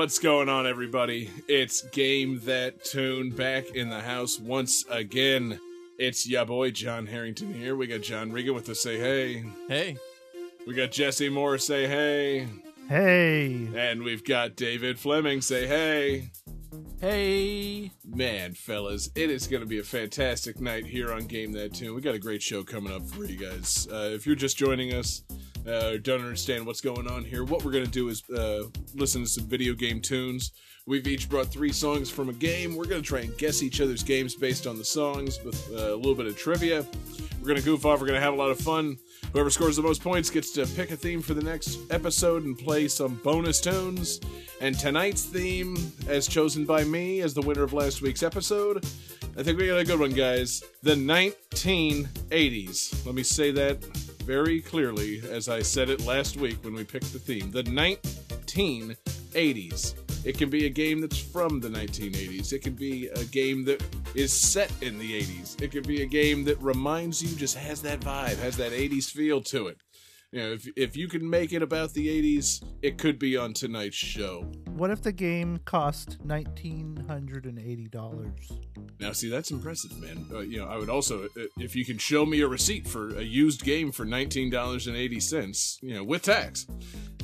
What's going on, everybody? It's Game That Tune back in the house once again. It's ya boy John Harrington here. We got John Regan with us say hey. Hey. We got Jesse Moore say hey. Hey. And we've got David Fleming say hey. Hey. Man, fellas, it is going to be a fantastic night here on Game That Tune. We got a great show coming up for you guys. Uh, if you're just joining us, uh, don't understand what's going on here, what we're going to do is uh, listen to some video game tunes. We've each brought three songs from a game. We're going to try and guess each other's games based on the songs with uh, a little bit of trivia. We're going to goof off. We're going to have a lot of fun. Whoever scores the most points gets to pick a theme for the next episode and play some bonus tunes. And tonight's theme, as chosen by me as the winner of last week's episode, I think we got a good one, guys. The 1980s. Let me say that very clearly as I said it last week when we picked the theme. The 1980s. It can be a game that's from the 1980s. It can be a game that is set in the 80s. It could be a game that reminds you, just has that vibe, has that 80s feel to it. You know, if, if you can make it about the 80s, it could be on tonight's show. What if the game cost nineteen hundred and eighty dollars? Now, see, that's impressive, man. Uh, you know, I would also, uh, if you can show me a receipt for a used game for nineteen dollars and eighty cents, you know, with tax,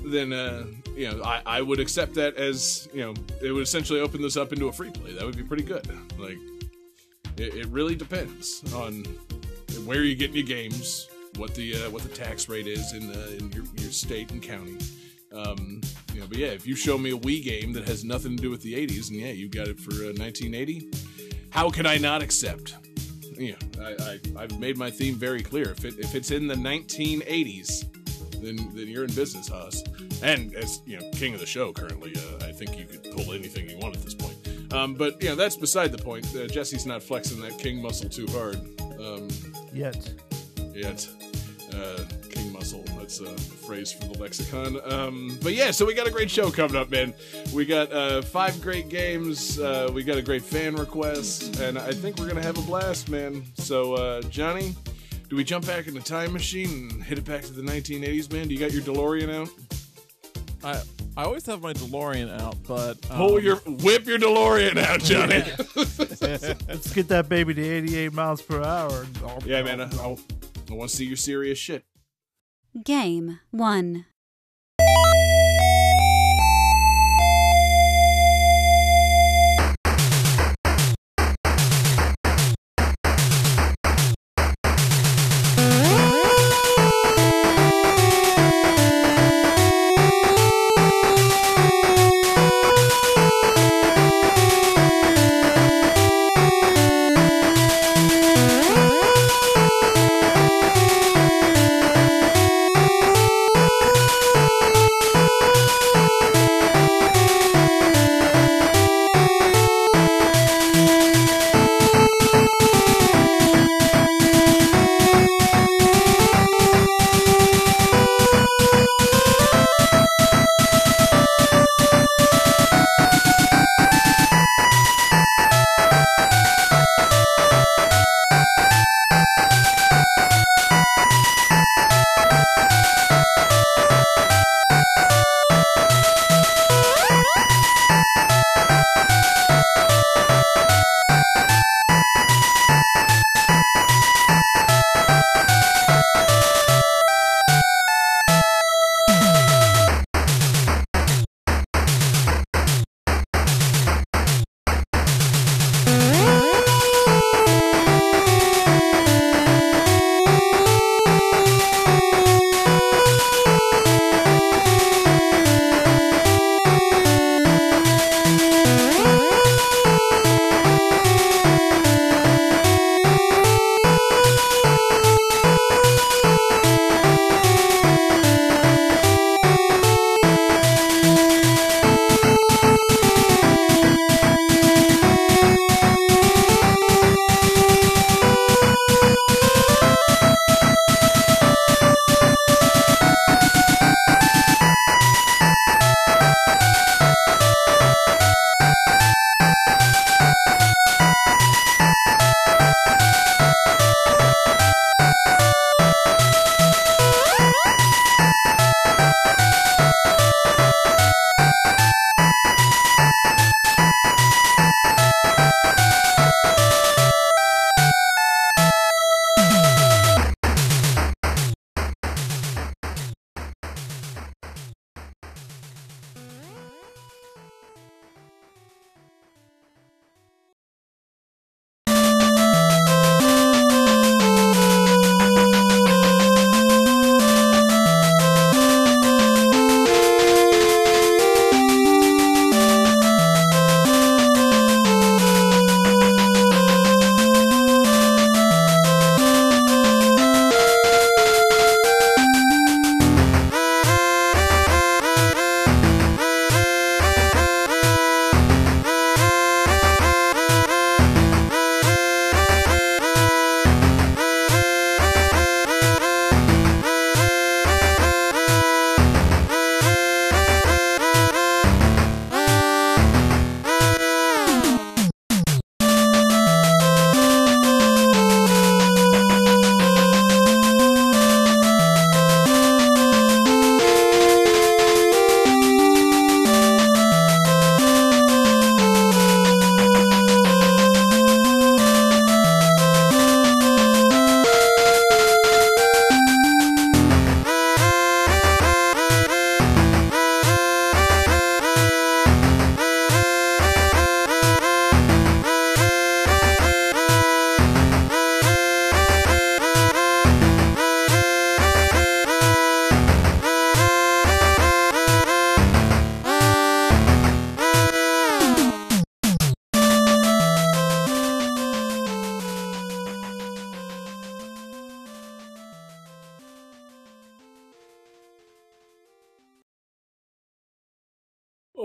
then uh, you know, I, I would accept that as you know, it would essentially open this up into a free play. That would be pretty good. Like, it, it really depends on where you're getting your games, what the uh, what the tax rate is in uh, in your, your state and county. Um, you know, but yeah, if you show me a Wii game that has nothing to do with the '80s, and yeah, you got it for uh, 1980, how can I not accept? Yeah, I, I, I've made my theme very clear. If it if it's in the 1980s, then then you're in business, Haas. And as you know, king of the show currently, uh, I think you could pull anything you want at this point. Um, but you know, that's beside the point. Uh, Jesse's not flexing that king muscle too hard um, Yet. yet. Uh, king muscle. That's a phrase for the lexicon. Um, but yeah, so we got a great show coming up, man. We got uh, five great games. Uh, we got a great fan request, and I think we're gonna have a blast, man. So, uh, Johnny, do we jump back in the time machine and hit it back to the 1980s, man? Do you got your DeLorean out? I I always have my DeLorean out, but um, Pull your whip your DeLorean out, Johnny. Let's get that baby to eighty-eight miles per hour. yeah, man. I, I, I want to see your serious shit. Game 1.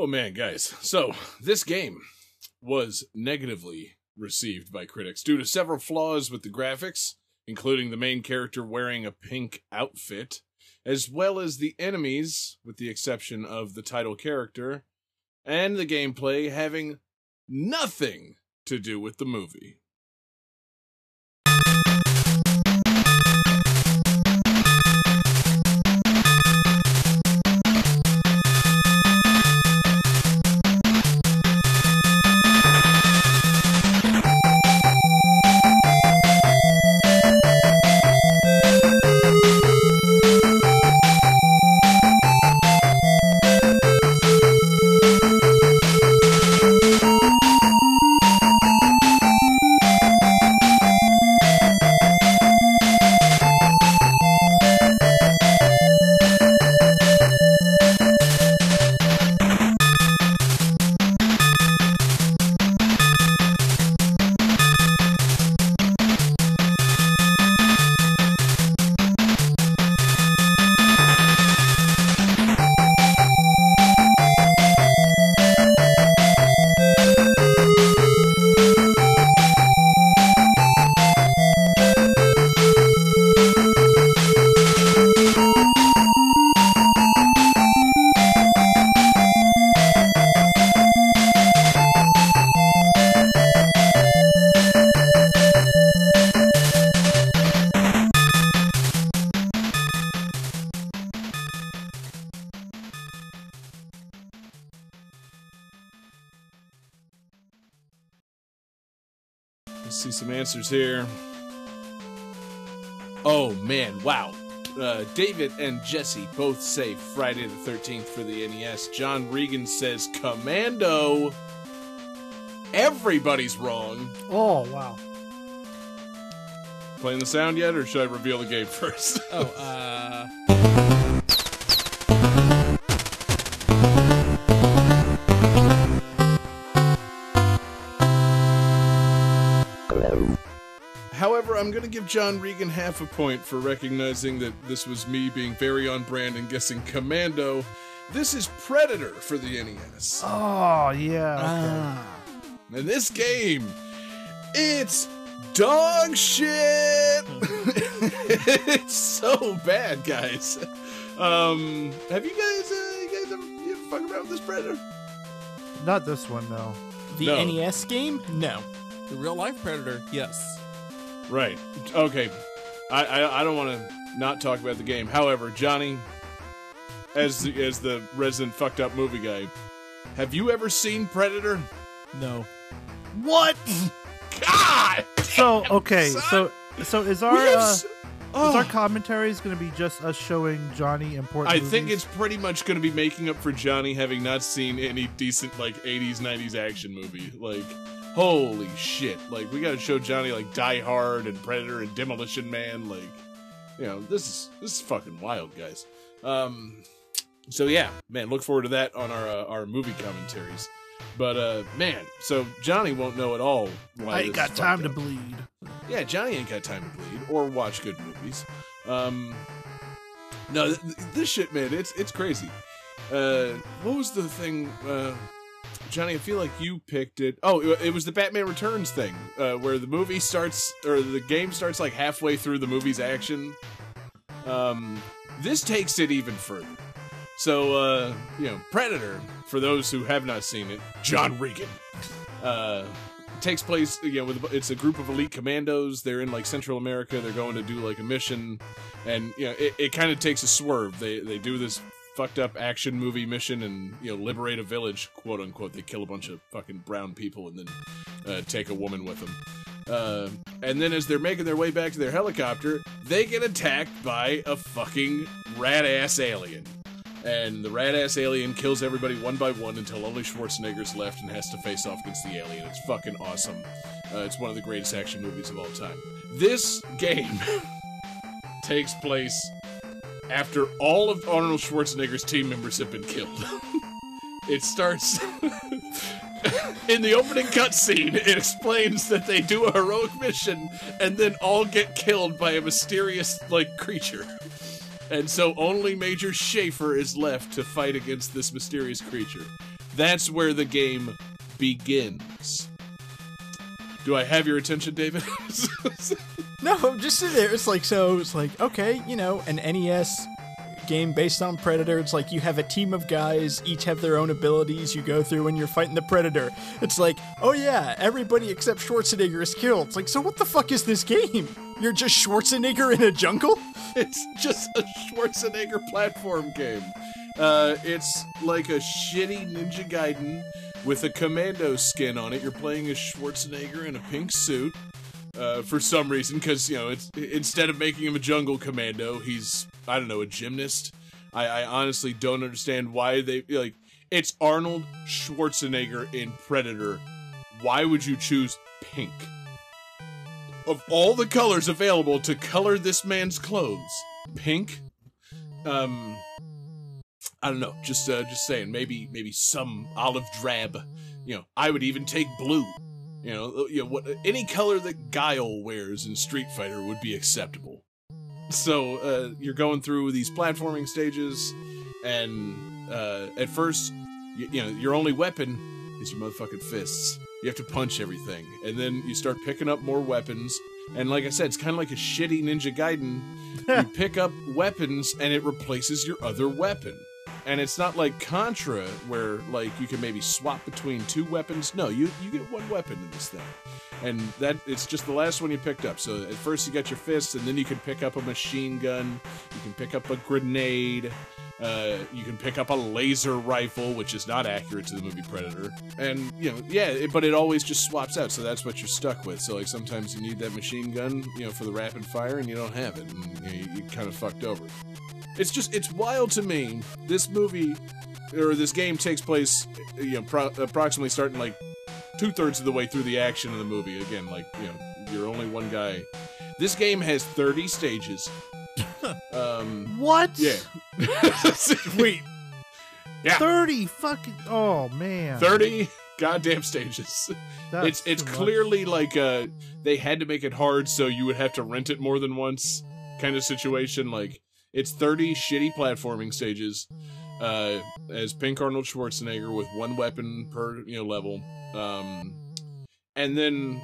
Oh man, guys. So, this game was negatively received by critics due to several flaws with the graphics, including the main character wearing a pink outfit, as well as the enemies, with the exception of the title character, and the gameplay having nothing to do with the movie. David and Jesse both say Friday the 13th for the NES. John Regan says Commando. Everybody's wrong. Oh wow. Playing the sound yet, or should I reveal the game first? Oh, uh. I'm going to give John Regan half a point for recognizing that this was me being very on brand and guessing Commando. This is Predator for the NES. Oh yeah. Ah. And this game, it's dog shit. it's so bad, guys. Um, have you guys, uh, you guys ever, you ever fuck around with this Predator? Not this one though. The No. NES game? No. The real life predator, yes. Right. Okay. I I, I don't want to not talk about the game. However, Johnny, as the, as the resident fucked up movie guy, have you ever seen Predator? No. What? God. So okay, son. so so is our uh, s- is Oh. our commentary is going to be just us showing Johnny important? I think it's pretty much going to be making up for Johnny having not seen any decent like 80s 90s action movie. Like holy shit. Like we got to show Johnny like Die Hard and Predator and Demolition Man like you know, this is this is fucking wild, guys. Um so yeah, man, look forward to that on our uh, our movie commentaries. But uh man, so Johnny won't know at all why I ain't got time to up. bleed. Yeah, Johnny ain't got time to bleed or watch good movies. Um, no, th- this shit, man, it's it's crazy. Uh, what was the thing, uh, Johnny? I feel like you picked it. Oh, it, was the Batman Returns thing, uh, where the movie starts or the game starts like halfway through the movie's action. Um, this takes it even further. So, uh, you know, Predator, for those who have not seen it, John Regan. Uh, takes place you know with it's a group of elite commandos they're in like central america they're going to do like a mission and you know it, it kind of takes a swerve they they do this fucked up action movie mission and you know liberate a village quote unquote they kill a bunch of fucking brown people and then uh, take a woman with them uh, and then as they're making their way back to their helicopter they get attacked by a fucking rat ass alien and the rat ass alien kills everybody one by one until only Schwarzenegger's left and has to face off against the alien. It's fucking awesome. Uh, it's one of the greatest action movies of all time. This game takes place after all of Arnold Schwarzenegger's team members have been killed. it starts in the opening cutscene. It explains that they do a heroic mission and then all get killed by a mysterious like creature. And so only Major Schaefer is left to fight against this mysterious creature. That's where the game begins. Do I have your attention, David? No, I'm just sitting there. It's like so. It's like okay, you know, an NES game based on Predator. It's like you have a team of guys, each have their own abilities. You go through and you're fighting the Predator. It's like, oh yeah, everybody except Schwarzenegger is killed. It's like, so what the fuck is this game? You're just Schwarzenegger in a jungle? it's just a Schwarzenegger platform game. Uh, it's like a shitty Ninja Gaiden with a commando skin on it. You're playing as Schwarzenegger in a pink suit. Uh, for some reason, because you know, it's instead of making him a jungle commando, he's I don't know a gymnast. I, I honestly don't understand why they like. It's Arnold Schwarzenegger in Predator. Why would you choose pink? Of all the colors available to color this man's clothes, pink. Um, I don't know. Just uh, just saying. Maybe maybe some olive drab. You know, I would even take blue. You know, you know what any color that Guile wears in Street Fighter would be acceptable. So uh, you're going through these platforming stages, and uh, at first, you, you know, your only weapon is your motherfucking fists. You have to punch everything, and then you start picking up more weapons. And like I said, it's kind of like a shitty Ninja Gaiden. you pick up weapons, and it replaces your other weapon and it's not like Contra where like you can maybe swap between two weapons. No, you you get one weapon in this thing, and that it's just the last one you picked up. So at first you got your fists, and then you can pick up a machine gun, you can pick up a grenade. Uh, you can pick up a laser rifle, which is not accurate to the movie Predator, and you know, yeah, it, but it always just swaps out, so that's what you're stuck with. So like sometimes you need that machine gun, you know, for the rapid fire, and you don't have it, and you, know, you, you kind of fucked over. It's just it's wild to me. This movie or this game takes place, you know, pro- approximately starting like two thirds of the way through the action of the movie. Again, like you know, you're only one guy. This game has 30 stages. um, What? yeah. Wait, Yeah. 30 fucking. Oh, man. 30 goddamn stages. That's it's it's much. clearly like uh they had to make it hard so you would have to rent it more than once kind of situation like it's 30 shitty platforming stages uh as Pink Arnold Schwarzenegger with one weapon per you know level. Um and then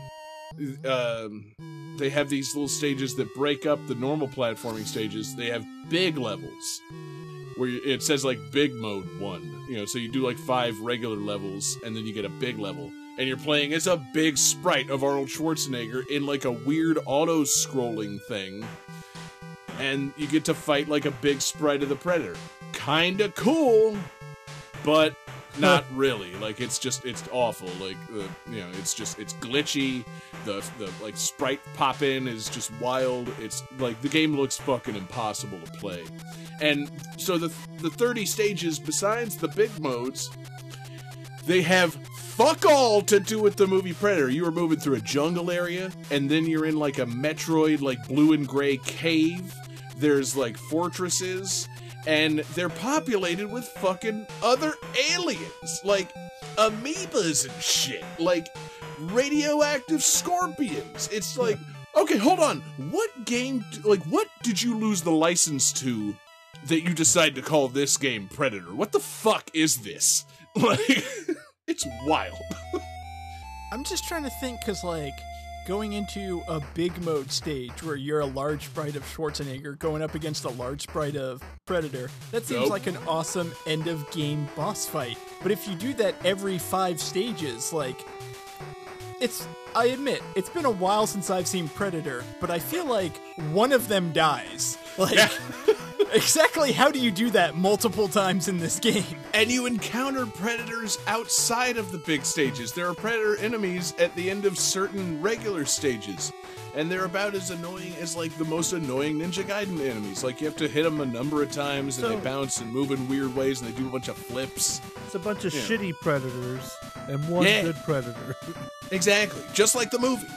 um they have these little stages that break up the normal platforming stages. They have big levels where it says like big mode one you know so you do like five regular levels and then you get a big level. And you're playing as a big sprite of arnold schwarzenegger in like a weird auto scrolling thing and you get to fight like a big sprite of the predator. Kinda cool but not really. Like it's just it's awful. Like the you know it's just it's glitchy. The the like sprite pop in is just wild. It's like the game looks fucking impossible to play. And so the the 30 stages besides the big modes they have fuck all to do with the movie Predator. You are moving through a jungle area, and then you're in like a Metroid, like blue and gray cave. There's like fortresses, and they're populated with fucking other aliens, like amoebas and shit, like radioactive scorpions. It's like, okay, hold on. What game, like, what did you lose the license to that you decide to call this game Predator? What the fuck is this? Like, it's wild. I'm just trying to think because, like, going into a big mode stage where you're a large sprite of Schwarzenegger going up against a large sprite of Predator, that seems Nope. like an awesome end of game boss fight. But if you do that every five stages, like, it's. I admit, it's been a while since I've seen Predator, but I feel like one of them dies. Like, exactly how do you do that multiple times in this game? And you encounter predators outside of the big stages. There are predator enemies at the end of certain regular stages. And they're about as annoying as like the most annoying Ninja Gaiden enemies. Like you have to hit them a number of times and So- they bounce and move in weird ways and they do a bunch of flips. It's a bunch of Yeah. shitty predators and one Yeah. good predator. Exactly, just like the movie.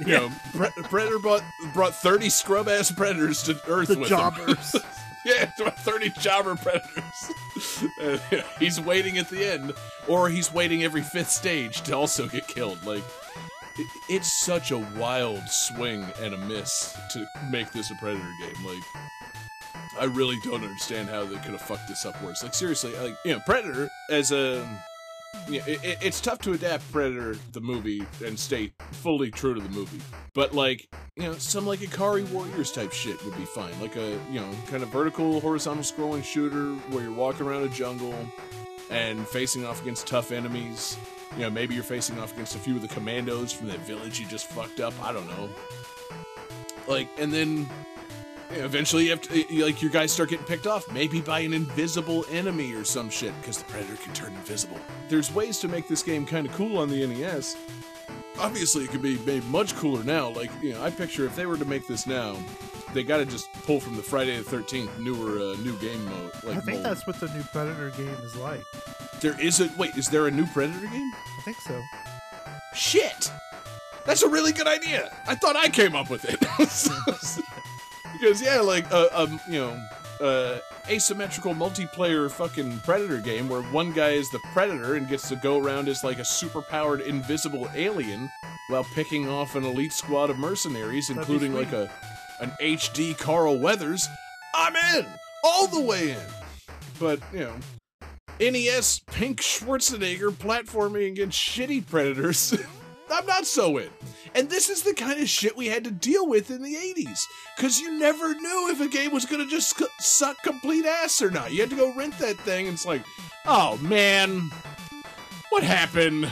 You know, Pre- Predator brought brought thirty scrub ass predators to Earth the with him. jobbers. Yeah, 30 jobber predators. And, yeah, he's waiting at the end, or he's waiting every fifth stage to also get killed. Like, it, it's such a wild swing and a miss to make this a Predator game. Like, I really don't understand how they could have fucked this up worse. Like, seriously, like, you know, Predator as a yeah, it, it- it's tough to adapt Predator the movie and stay fully true to the movie. But like, you know, some like Ikari Warriors type shit would be fine. Like a you know kind of vertical, horizontal scrolling shooter where you're walking around a jungle and facing off against tough enemies. You know, maybe you're facing off against a few of the commandos from that village you just fucked up. I don't know. Like, and then you know, eventually you have to, like, your guys start getting picked off, maybe by an invisible enemy or some shit, because the predator can turn invisible. There's ways to make this game kind of cool on the NES. Obviously, it could be made much cooler now. Like, you know, I picture if they were to make this now, they got to just pull from the Friday the Thirteenth newer uh, new game mode. Like, I think mold. that's what the new Predator game is like. There is a wait. Is there a new Predator game? I think so. Shit! That's a really good idea. I thought I came up with it. because yeah, like uh, um, you know, uh, asymmetrical multiplayer fucking Predator game where one guy is the Predator and gets to go around as like a superpowered invisible alien while picking off an elite squad of mercenaries, That'd including like a an HD Carl Weathers. I'm in all the way in. But you know. NES Pink Schwarzenegger platforming against shitty predators. I'm not so in. And this is the kind of shit we had to deal with in the 80s. Because you never knew if a game was going to just suck complete ass or not. You had to go rent that thing, and it's like, oh man, what happened?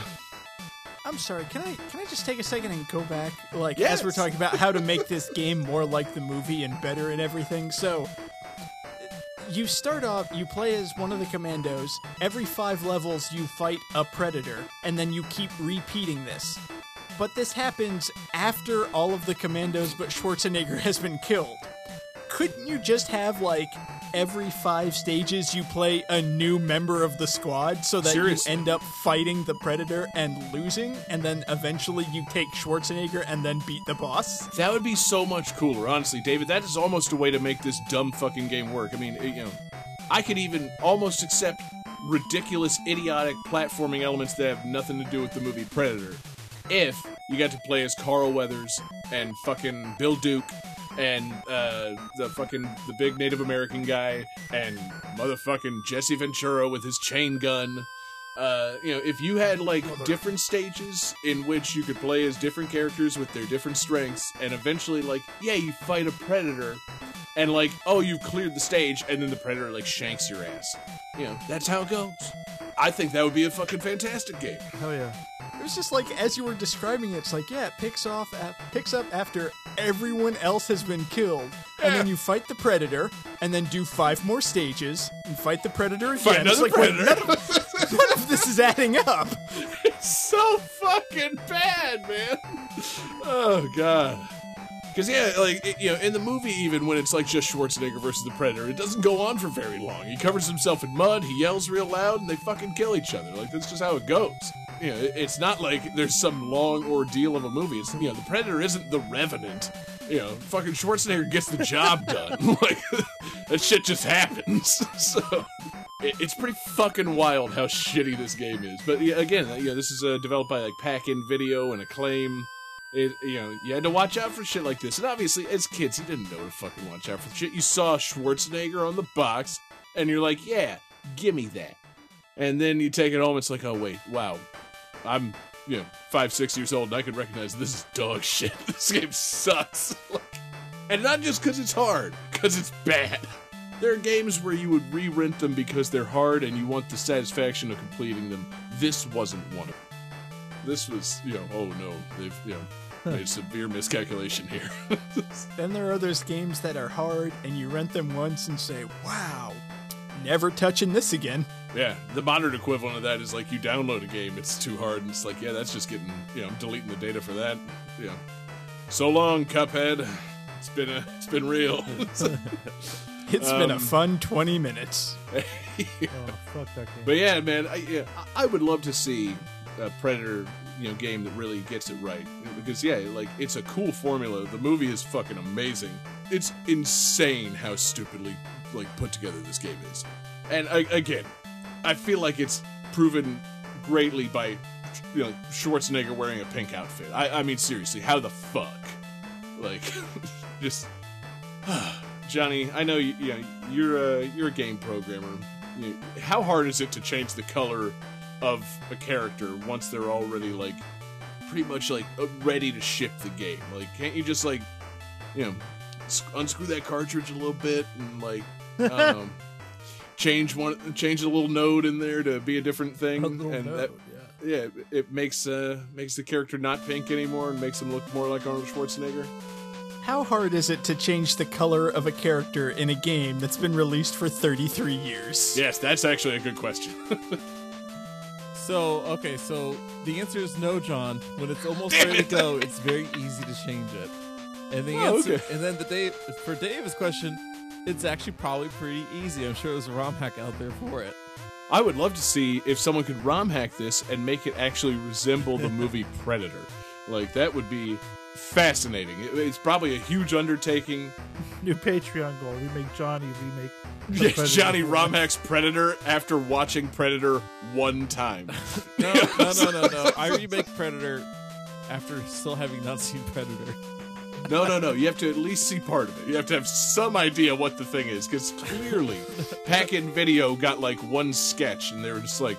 I'm sorry. Can I can I just take a second and go back? Like Yes. as we're talking about how to make this game more like the movie and better and everything. So you start off, you play as one of the commandos. Every five levels, you fight a predator, and then you keep repeating this. But this happens after all of the commandos but Schwarzenegger has been killed. Couldn't you just have like every five stages you play a new member of the squad so that Seriously. you end up fighting the predator and losing and then eventually you take Schwarzenegger and then beat the boss? That would be so much cooler, honestly, David. That is almost a way to make this dumb fucking game work. I mean, it- you know, I could even almost accept ridiculous, idiotic platforming elements that have nothing to do with the movie Predator if you got to play as Carl Weathers and fucking Bill Duke and uh, the fucking the big Native American guy and motherfucking Jesse Ventura with his chain gun. Uh, you know, if you had like different stages in which you could play as different characters with their different strengths, and eventually, like, yeah, you fight a predator, and like, oh, you've cleared the stage, and then the predator like shanks your ass. You know, that's how it goes. I think that would be a fucking fantastic game. Hell yeah. It was just like as you were describing it, it's like yeah, it picks off at, picks up after everyone else has been killed, and then you fight the predator, and then do five more stages and fight the predator again. Fight It's another like, wait, predator. none, of, none of this is adding up. It's so fucking bad, man. Oh god. Because yeah, like it- you know, in the movie, even when it's like just Schwarzenegger versus the Predator, it doesn't go on for very long. He covers himself in mud, he yells real loud, and they fucking kill each other. Like that's just how it goes. You know, it's not like there's some long ordeal of a movie. It's you know, the Predator isn't the Revenant. You know, fucking Schwarzenegger gets the job done. like that shit just happens. so it, it's pretty fucking wild how shitty this game is. But yeah, again, yeah, this is uh, developed by like Pack-In Video and Acclaim. It, you know, you had to watch out for shit like this. And obviously, as kids, you didn't know to fucking watch out for shit. You saw Schwarzenegger on the box, and you're like, yeah, give me that. And then you take it home, it's like, oh, wait, wow. I'm, you know, five, six years old, and I can recognize this is dog shit. This game sucks. Like, and not just because it's hard, because it's bad. There are games where you would re-rent them because they're hard and you want the satisfaction of completing them. This wasn't one of them. This was, you know, oh no, they've, you know, made severe miscalculation here. Then there are those games that are hard, and you rent them once and say, "Wow, never touching this again." yeah, the modern equivalent of that is like you download a game, it's too hard, and it's like, yeah, that's just getting, you know, I'm deleting the data for that. Yeah. So long, Cuphead. It's been a, it's been real. It's been a Um, fun 20 minutes. Oh, fuck that game. But yeah, man, I, yeah, I I would love to see a Predator, you know, game that really gets it right. Because yeah, like it's a cool formula. The movie is fucking amazing. It's insane how stupidly like put together this game is. And I, again, I feel like it's proven greatly by you know Schwarzenegger wearing a pink outfit. I, I mean, seriously, how the fuck? Like, just Johnny, I know you, you know, you're a you're a game programmer. You how hard is it to change the color of a character once they're already like pretty much like ready to ship the game? Like, can't you just like, you know, unscrew that cartridge a little bit and like, I change one, change a little node in there to be a different thing, A and node, that yeah. yeah, it- it makes uh makes the character not pink anymore and makes him look more like Arnold Schwarzenegger. How hard is it to change the color of a character in a game that's been released for 33 years? Yes, that's actually a good question. So, okay, so the answer is no, John. When it's almost ready to go, it's very easy to change it. And the Oh, answer, okay. and then the Dave for Dave's question, it's actually probably pretty easy. I'm sure there's a ROM hack out there for it. I would love to see if someone could ROM hack this and make it actually resemble the movie Predator. Like that would be fascinating. It- it's probably a huge undertaking. New Patreon goal. We make Johnny remake. the Yes, Johnny. ROM hacks Predator after watching Predator one time. No, no, no, no, no. I remake Predator after still having not seen Predator. No, no, no. You have to at least see part of it. You have to have some idea what the thing is, because clearly, Pack In Video got like one sketch, and they were just like,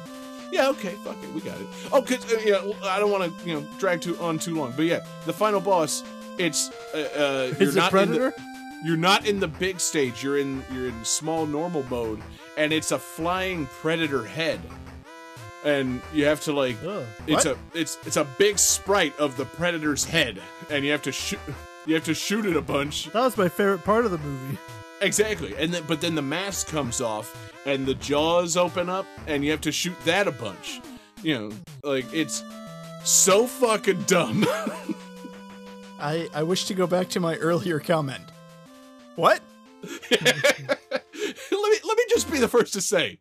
"Yeah, okay, fuck it, we got it." Oh, cause uh, yeah, I don't want to you know drag too on too long, but yeah, the final boss, it's uh, uh you're Is it not in the, Predator? you're not in the big stage. You're in you're in small normal mode, and it's a flying predator head, and you have to like Ugh. it's a it's it's a big sprite of the predator's head, and you have to shoot you have to shoot it a bunch. That was my favorite part of the movie. Exactly, and then but then the mask comes off, and the jaws open up, and you have to shoot that a bunch. You know, like it's so fucking dumb. I, I wish to go back to my earlier comment. What? let me let me just be the first to say,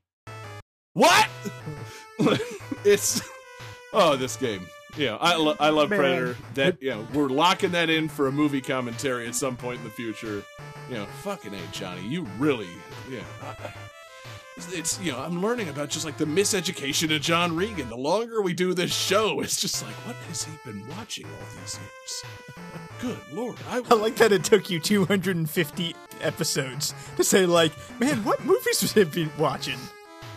what? it's oh this game. Yeah, I, lo- I love Man. Predator. That you know we're locking that in for a movie commentary at some point in the future. You know, fucking a Johnny, you really yeah. I- it's, you know I'm learning about just like the miseducation of John Regan. The longer we do this show, it's just like what has he been watching all these years? Good lord, I, I like that it took you 250 episodes to say, like, man, what movies have he been watching?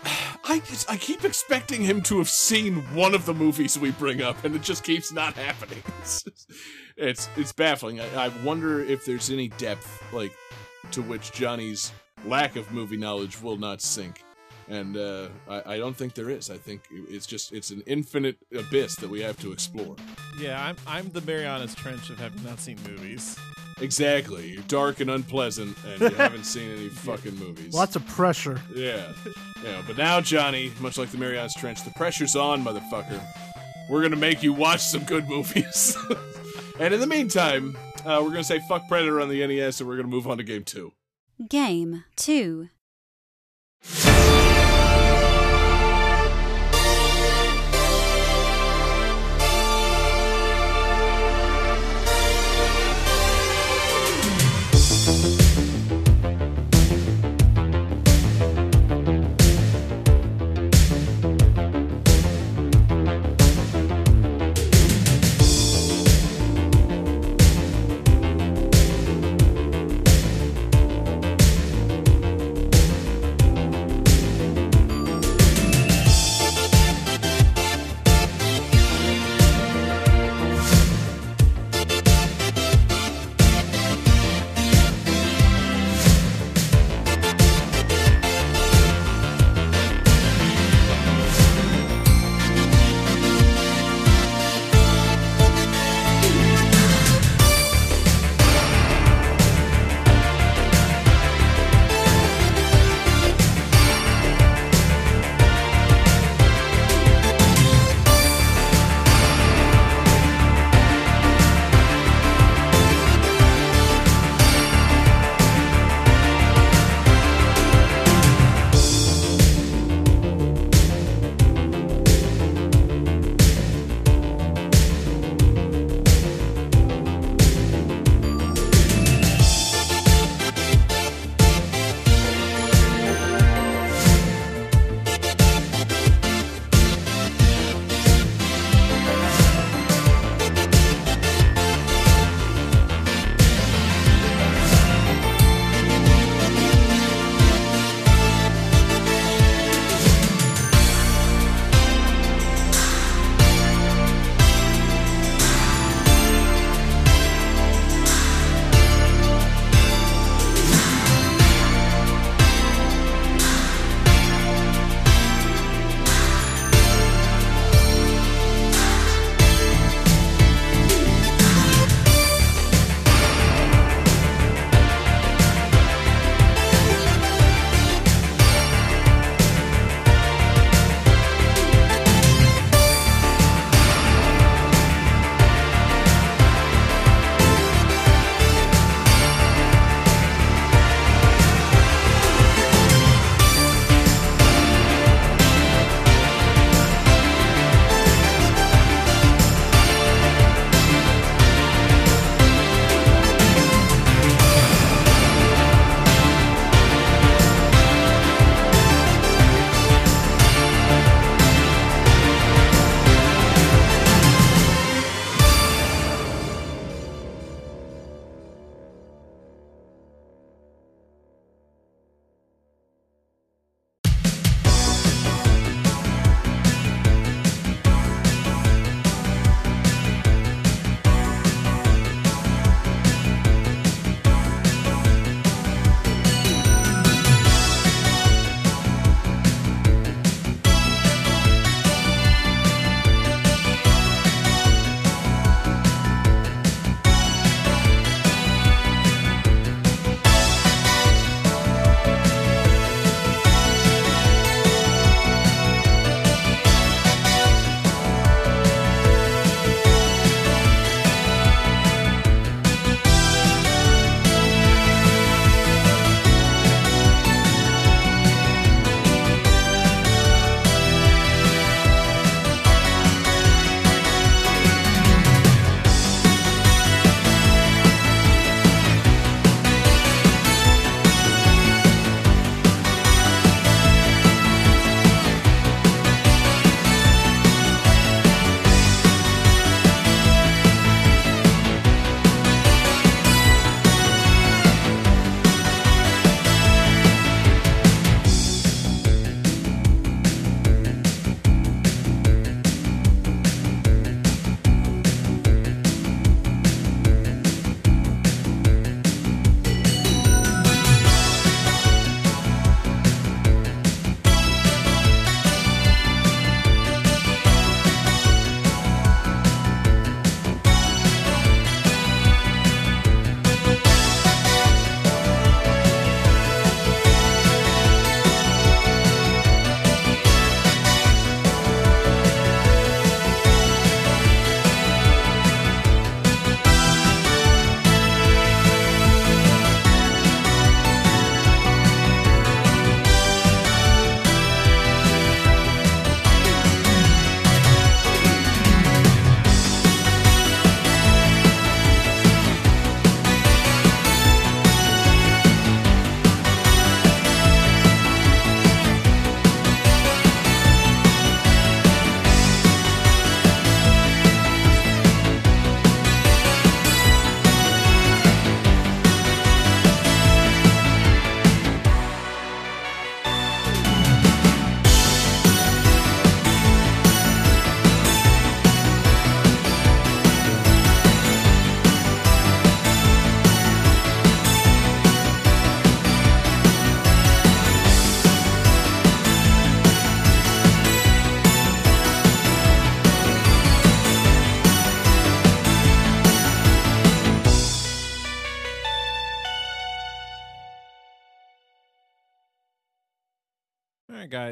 I I keep expecting him to have seen one of the movies we bring up, and it just keeps not happening. It's just- it's, it's baffling. I, I wonder if there's any depth like to which Johnny's lack of movie knowledge will not sink. And uh, I, I don't think there is. I think it's just it's an infinite abyss that we have to explore. Yeah, I'm I'm the Marianas Trench of having not seen movies. Exactly. You're dark and unpleasant, and you haven't seen any fucking movies. Lots of pressure. Yeah. Yeah, but now, Johnny, much like the Marianas Trench, the pressure's on, motherfucker. We're gonna make you watch some good movies. and in the meantime, uh, we're gonna say fuck Predator on the NES, and we're gonna move on to game two. Game 2.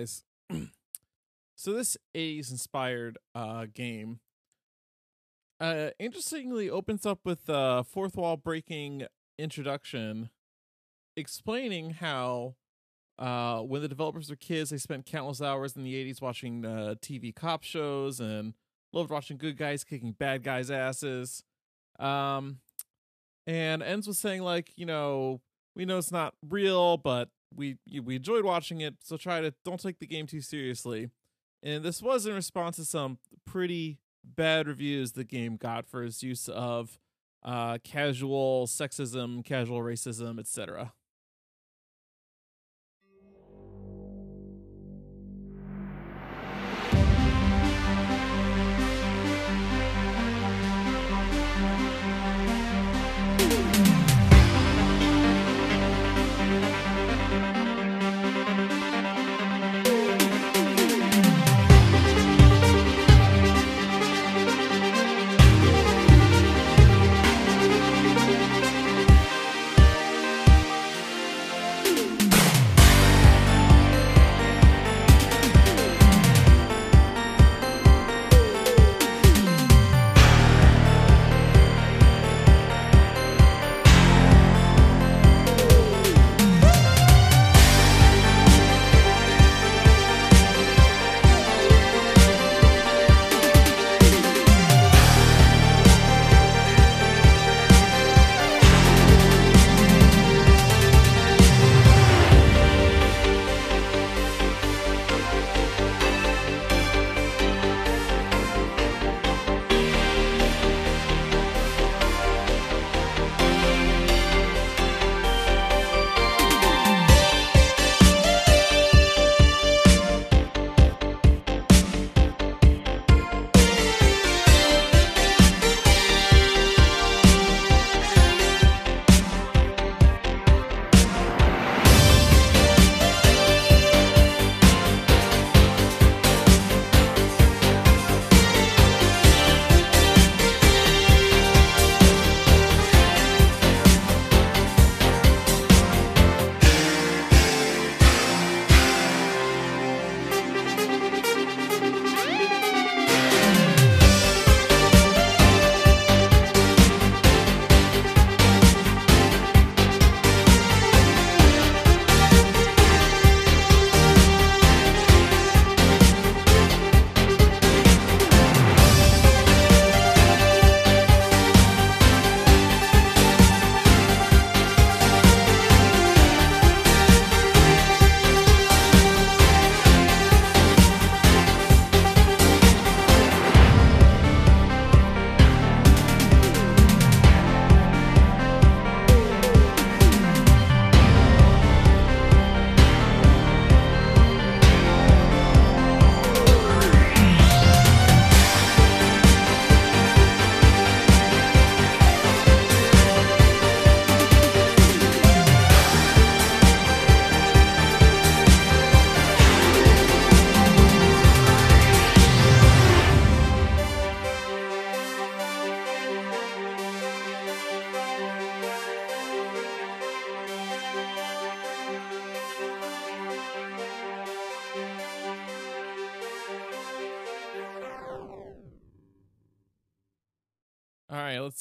Guys. so this 80s inspired uh game uh interestingly opens up with a fourth wall breaking introduction explaining how uh when the developers were kids they spent countless hours in the 80s watching uh TV cop shows and loved watching good guys kicking bad guys asses um and ends with saying like you know we know it's not real but we we enjoyed watching it so try to don't take the game too seriously. And this was in response to some pretty bad reviews the game got for its use of uh casual sexism casual racism etc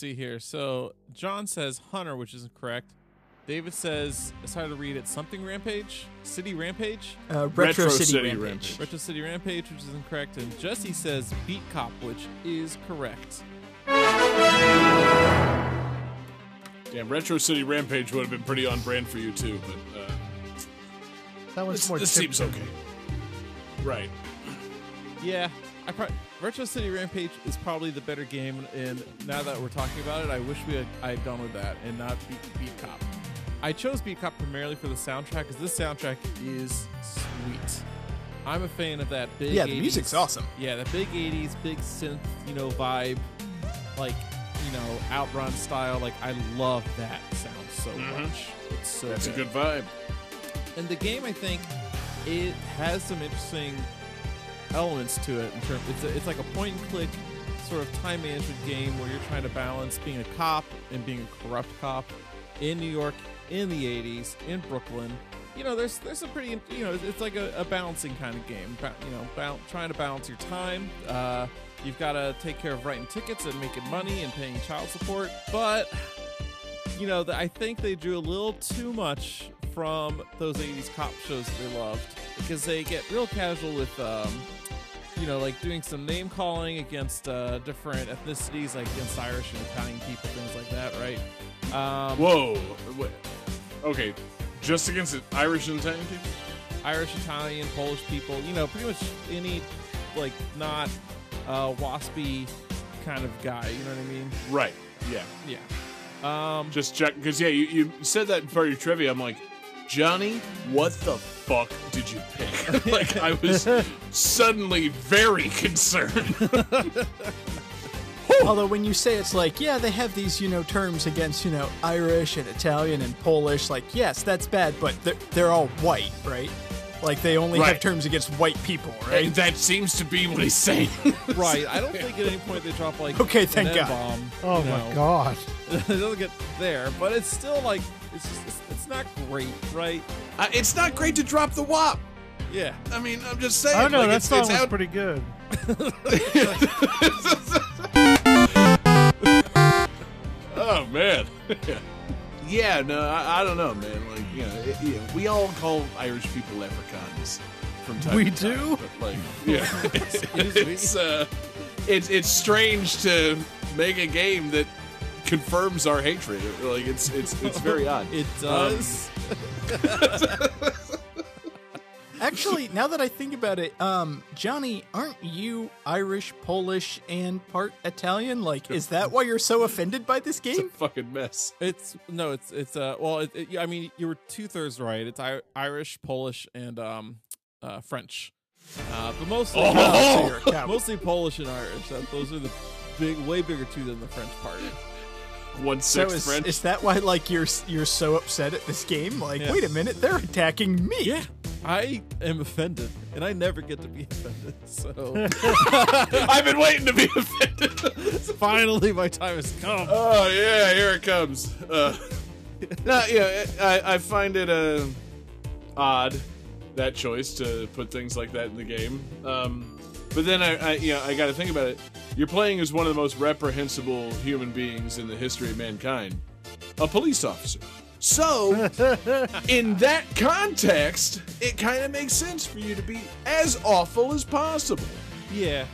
let's see here. So John says Hunter, which isn't correct. David says it's hard to read it. Something Rampage, City Rampage, Uh, Retro, Retro City, City Rampage. Rampage. Retro City Rampage, which is incorrect, and Jesse says Beat Cop, which is correct. Damn, Retro City Rampage would have been pretty on brand for you too, but uh, That was this, more. this seems okay. Right. Yeah, I pro- Retro City Rampage is probably the better game, and now that we're talking about it, I wish we had I had done with that and not Beat, Beat Cop. I chose Beat Cop primarily for the soundtrack, because this soundtrack is sweet. I'm a fan of that big. Yeah, the 80s music's awesome. Yeah, the big '80s, big synth, you know, vibe, like you know, outrun style. Like I love that sound so mm-hmm. much. It's so That's a good. good vibe. And the game, I think, it has some interesting elements to it. In terms, it's a, it's like a point and click sort of time management game where you're trying to balance being a cop and being a corrupt cop in New York in the 80s in Brooklyn you know, there's there's a pretty you know it's like a, a balancing kind of game. Ba- you know, bal- trying to balance your time. Uh, you've got to take care of writing tickets and making money and paying child support, but you know, th- I think they drew a little too much from those 80s cop shows that they loved because they get real casual with, um, you know, like doing some name calling against uh, different ethnicities, like against Irish and Italian people, things like that, right? Um, Whoa. Wait. Okay. Just against Irish and Italian people? Irish, Italian, Polish people, you know, pretty much any, like, not uh, waspy kind of guy, you know what I mean? Right. Yeah. Yeah. Um, Just check because yeah, you, you said that of your trivia. I'm like, Johnny, what the fuck did you pick? like I was suddenly very concerned. Although when you say it's like, yeah, they have these, you know, terms against, you know, Irish and Italian and Polish, like, yes, that's bad, but they're, they're all white, right? Like they only have terms against white people, right? And that seems to be what he's saying. right. I don't think at any point they drop, like, Okay, an thank God. N-bomb, Oh my know. god. it doesn't get there, but it's still like it's just it's, it's not great, right? uh, it's not great to drop the WAP. Yeah. I mean, I'm just saying. I don't know. like, that it's, song it's was out- pretty good. Oh man. yeah, no, I, I don't know, man. Like, you know, it, yeah, we all call Irish people leprechauns from time We to time, do? but like, yeah, Excuse me? it's uh, it's it's strange to make a game that confirms our hatred. Like, it's it's it's very odd. It does. Actually, now that I think about it, um, Johnny, aren't you Irish, Polish, and part Italian? Like, is that why you're so offended by this game? It's a game? fucking mess. it's no, it's it's uh well, it, it, I mean, you were two thirds right. It's I- Irish, Polish, and um uh French, uh, but mostly Oh! You're a coward. mostly Polish and Irish. That, those are the big, way bigger two than the French part. One So is, French. is that why like you're you're so upset at this game? Like, Yeah. wait a minute, they're attacking me. Yeah, I am offended, and I never get to be offended. So I've been waiting to be offended. finally, my time has come. Oh yeah, here it comes. Uh, no, yeah, I, I find it uh, odd that choice to put things like that in the game. Um, but then I, I you know, I got to think about it. You're playing as one of the most reprehensible human beings in the history of mankind, a police officer. So, in that context, it kind of makes sense for you to be as awful as possible. Yeah,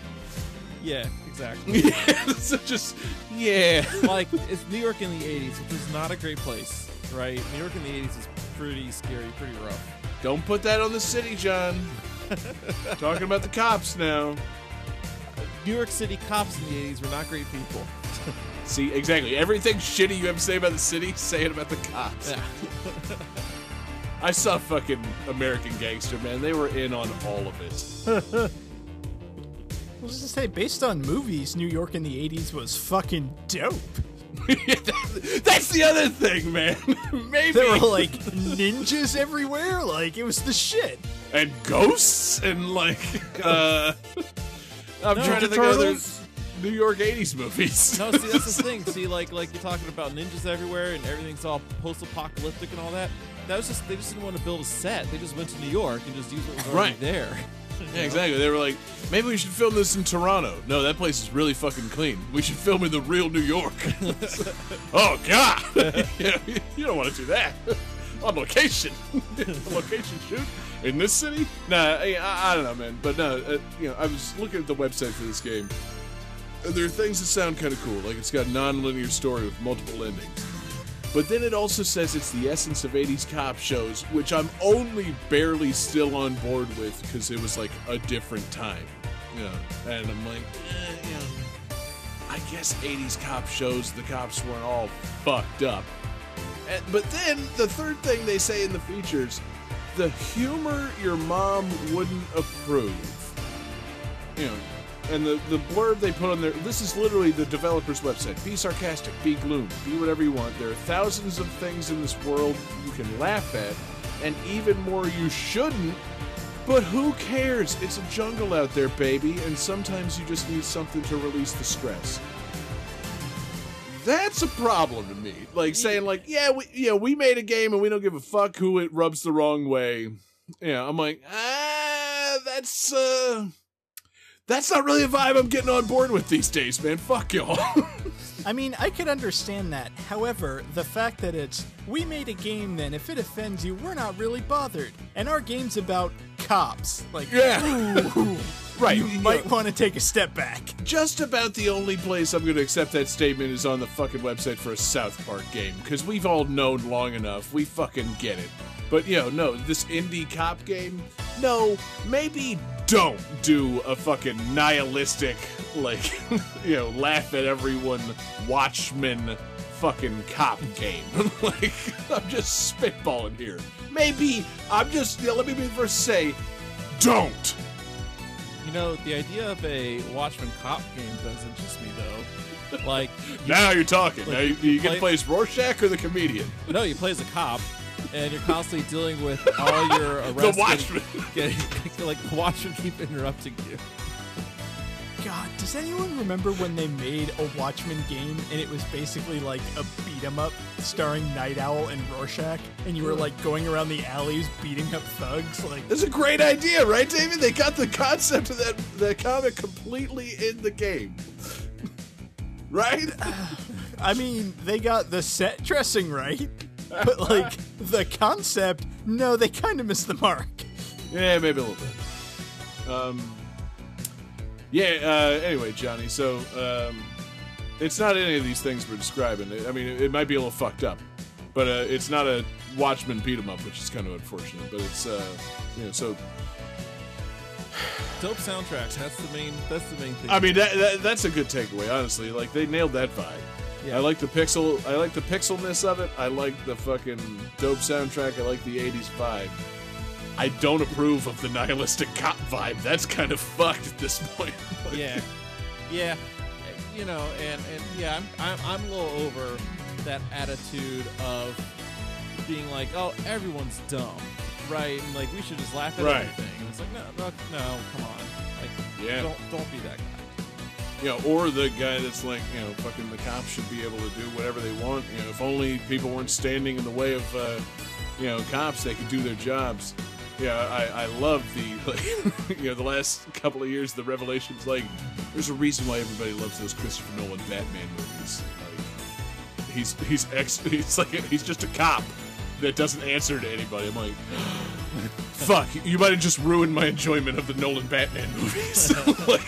yeah, exactly. Yeah, so just yeah. like it's New York in the '80s, which is not a great place, right? New York in the '80s is pretty scary, pretty rough. Don't put that on the city, John. Talking about the cops now. New York City cops in the '80s were not great people. See, exactly. Everything shitty you have to say about the city, say it about the cops. Yeah. I saw fucking American Gangster, man. They were in on all of it. Was gonna say, based on movies, New York in the '80s was fucking dope. That's the other thing, man. Maybe. There were like ninjas everywhere. Like it was the shit. And ghosts and like uh I'm No, trying to think of other New York 80s movies. No, see that's the thing. See, like like you're talking about ninjas everywhere and everything's all post-apocalyptic and all that. That was just they just didn't want to build a set. They just went to New York and just used what was already Right. there. Yeah, exactly. They were like, maybe we should film this in Toronto. No, that place is really fucking clean. We should film in the real New York. oh God, you don't want to do that on location. location shoot in this city? Nah, I, I, don't know, man. But no, uh, you know, I was looking at the website for this game, and there are things that sound kind of cool. Like it's got a non-linear story with multiple endings. But then it also says it's the essence of 80s cop shows, which I'm only barely still on board with because it was like a different time. You know, and I'm like, eh, you know, I guess 80s cop shows, the cops weren't all fucked up. And, but then the third thing they say in the features the humor your mom wouldn't approve. You know, and the, the blurb they put on there, this is literally the developer's website. Be sarcastic, be gloom, be whatever you want. There are thousands of things in this world you can laugh at, and even more you shouldn't. But who cares? It's a jungle out there, baby, and sometimes you just need something to release the stress. That's a problem to me. Like saying like, yeah, we yeah, we made a game and we don't give a fuck who it rubs the wrong way. Yeah, I'm like, ah, that's uh that's not really a vibe I'm getting on board with these days, man. Fuck y'all. I mean, I could understand that. However, the fact that it's we made a game, then if it offends you, we're not really bothered. And our game's about cops. Like, Yeah. ooh, right. you might want to take a step back. just about the only place I'm going to accept that statement is on the fucking website for a South Park game because we've all known long enough. We fucking get it. But you know, no, this indie cop game, no, maybe don't do a fucking nihilistic, like, you know, laugh at everyone, Watchmen fucking cop game. like, I'm just spitballing here. Maybe I'm just, yeah, let me first say, don't. You know, the idea of a Watchmen cop game does interest me though. Like, Now you're talking. Like, now you, you you get to play- play as Rorschach or the comedian. no, you play as a cop, and you're constantly dealing with all your arrests. The Watchmen. Getting, getting, like the Watchmen keep interrupting you. God, does anyone remember when they made a Watchmen game and it was basically like a beat 'em up starring Nite Owl and Rorschach, and you were like going around the alleys beating up thugs? Like, That's a great idea, right, David? They got the concept of that that comic completely in the game. right? I mean, they got the set dressing right, but like the concept, no, they kind of missed the mark. Yeah, maybe a little bit. Um Yeah, uh anyway, Johnny, so um it's not any of these things we're describing. I mean, it, it might be a little fucked up. But uh, it's not a Watchmen beat 'em up, which is kind of unfortunate. But it's, uh, you know, so Dope soundtrack. That's the main. That's the main thing. I mean, that, that that's a good takeaway. Honestly, like they nailed that vibe. Yeah. I like the pixel. I like the pixelness of it. I like the fucking dope soundtrack. I like the '80s vibe. I don't approve of the nihilistic cop vibe. That's kind of fucked at this point. Like, yeah, yeah. You know, and and yeah, I'm I'm, I'm a little over that attitude of being like, oh, everyone's dumb, right? And like we should just laugh at Right. everything. And it's like, no, no, no, come on, like, Yeah. don't don't be that guy. You know, or the guy that's like, you know, fucking the cops should be able to do whatever they want. You know, if only people weren't standing in the way of, uh, you know, cops, they could do their jobs. Yeah, I, I love the, like, you know, the last couple of years, the revelations. Like, there's a reason why everybody loves those Christopher Nolan Batman movies. Like, he's he's ex, he's like he's just a cop that doesn't answer to anybody. I'm like, fuck, you might have just ruined my enjoyment of the Nolan Batman movies. like,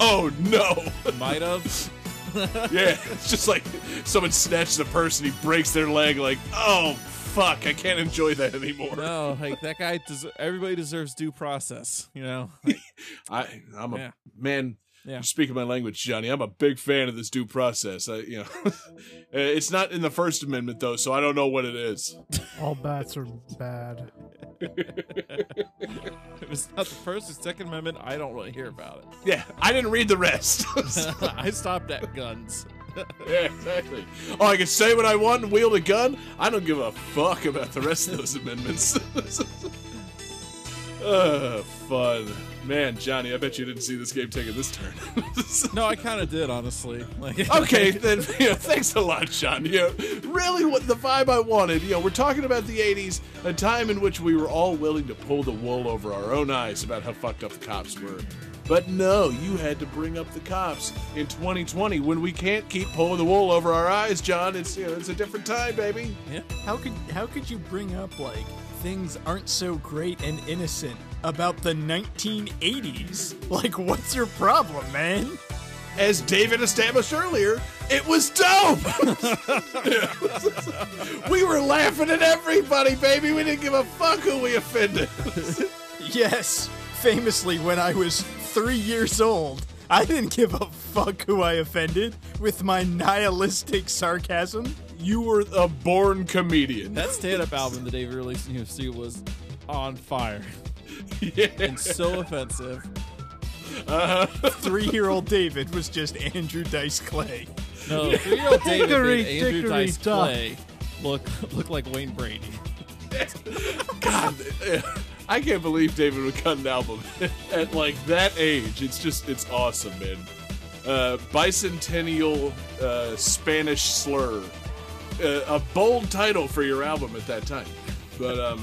oh no. Might have. Yeah, it's just like someone snatches a purse and he breaks their leg. Like, oh fuck, I can't enjoy that anymore. no, like that guy. Des- everybody deserves due process. You know. Like, I, I'm a Yeah. man. Yeah. You're speaking my language, Johnny. I'm a big fan of this due process. I, you know, it's not in the First Amendment though, so I don't know what it is. All bats are bad. if it's not the first or second amendment, I don't really hear about it. Yeah, I didn't read the rest. I stopped at guns. yeah, exactly. Oh, I can say what I want and wield a gun. I don't give a fuck about the rest of those amendments. uh, fun. Man, Johnny, I bet you didn't see this game taking this turn. No, I kind of did, honestly. Like, okay, then you know, thanks a lot, Sean. You know, really, what the vibe I wanted. You know, we're talking about the '80s, a time in which we were all willing to pull the wool over our own eyes about how fucked up the cops were. But no, you had to bring up the cops in 2020 when we can't keep pulling the wool over our eyes, John. It's you know, it's a different time, baby. yeah. How could how could you bring up like things aren't so great and innocent about the 1980s? Like, what's your problem, man? As David established earlier, it was dope. we were laughing at everybody, baby. We didn't give a fuck who we offended. Yes, famously, when I was three years old, I didn't give a fuck who I offended with my nihilistic sarcasm. You were a born comedian. That stand-up album that David released in UFC was on fire yeah. and so offensive. Three year old David was just Andrew Dice Clay. No, three-year-old David Dickory, made Andrew dickory, Dice dock. Clay look look like Wayne Brady. God, I can't believe David would cut an album at like that age. It's just, it's awesome, man. uh, bicentennial uh, Spanish slur. Uh, a bold title for your album at that time. But um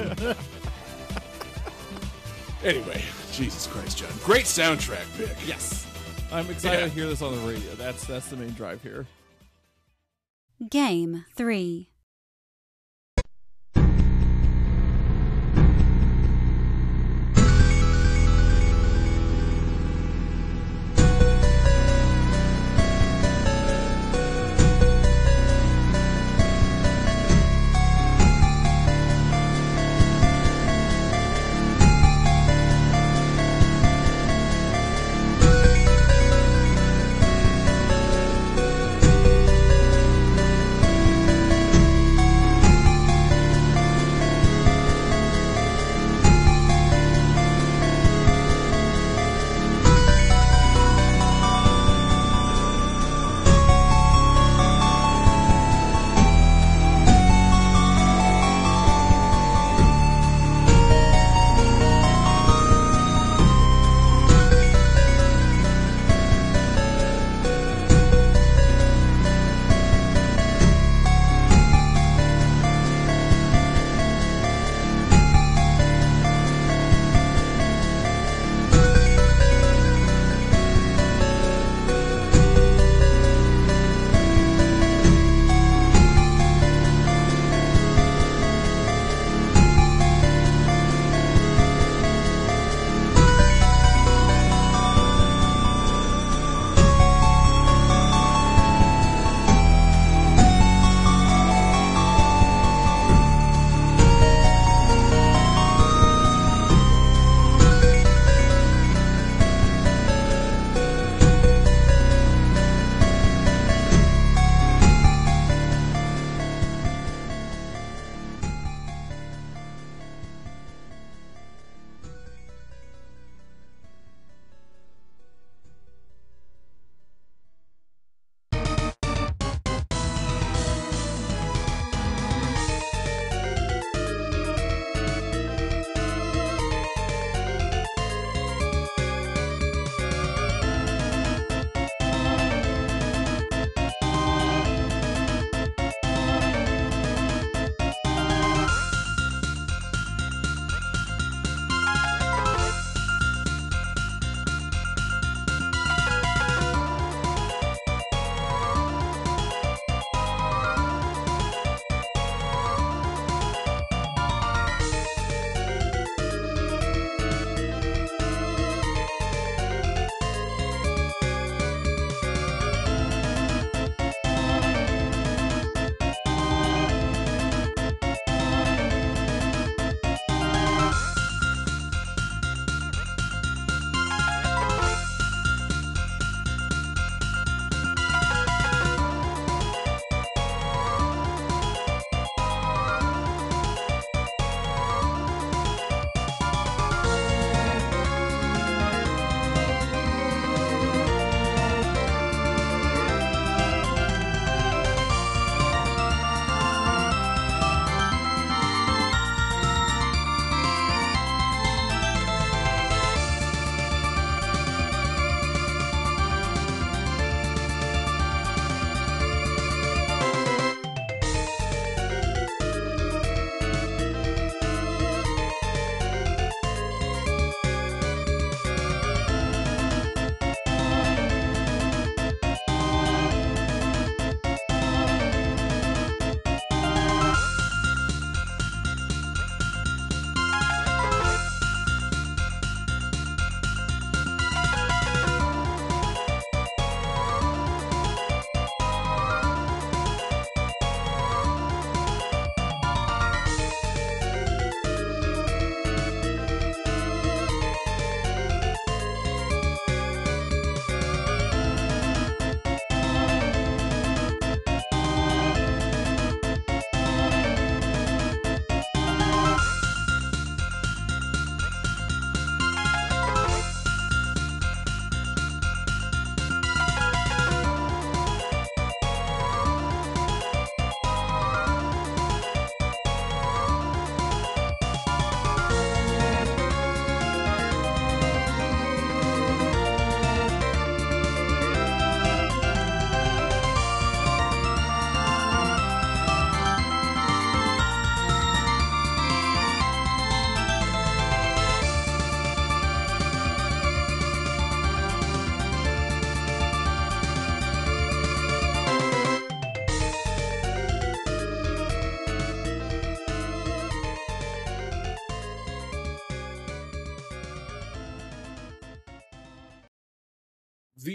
anyway, Jesus Christ, John. Great soundtrack pick. Yes. I'm excited Yeah. to hear this on the radio. That's that's the main drive here. Game 3.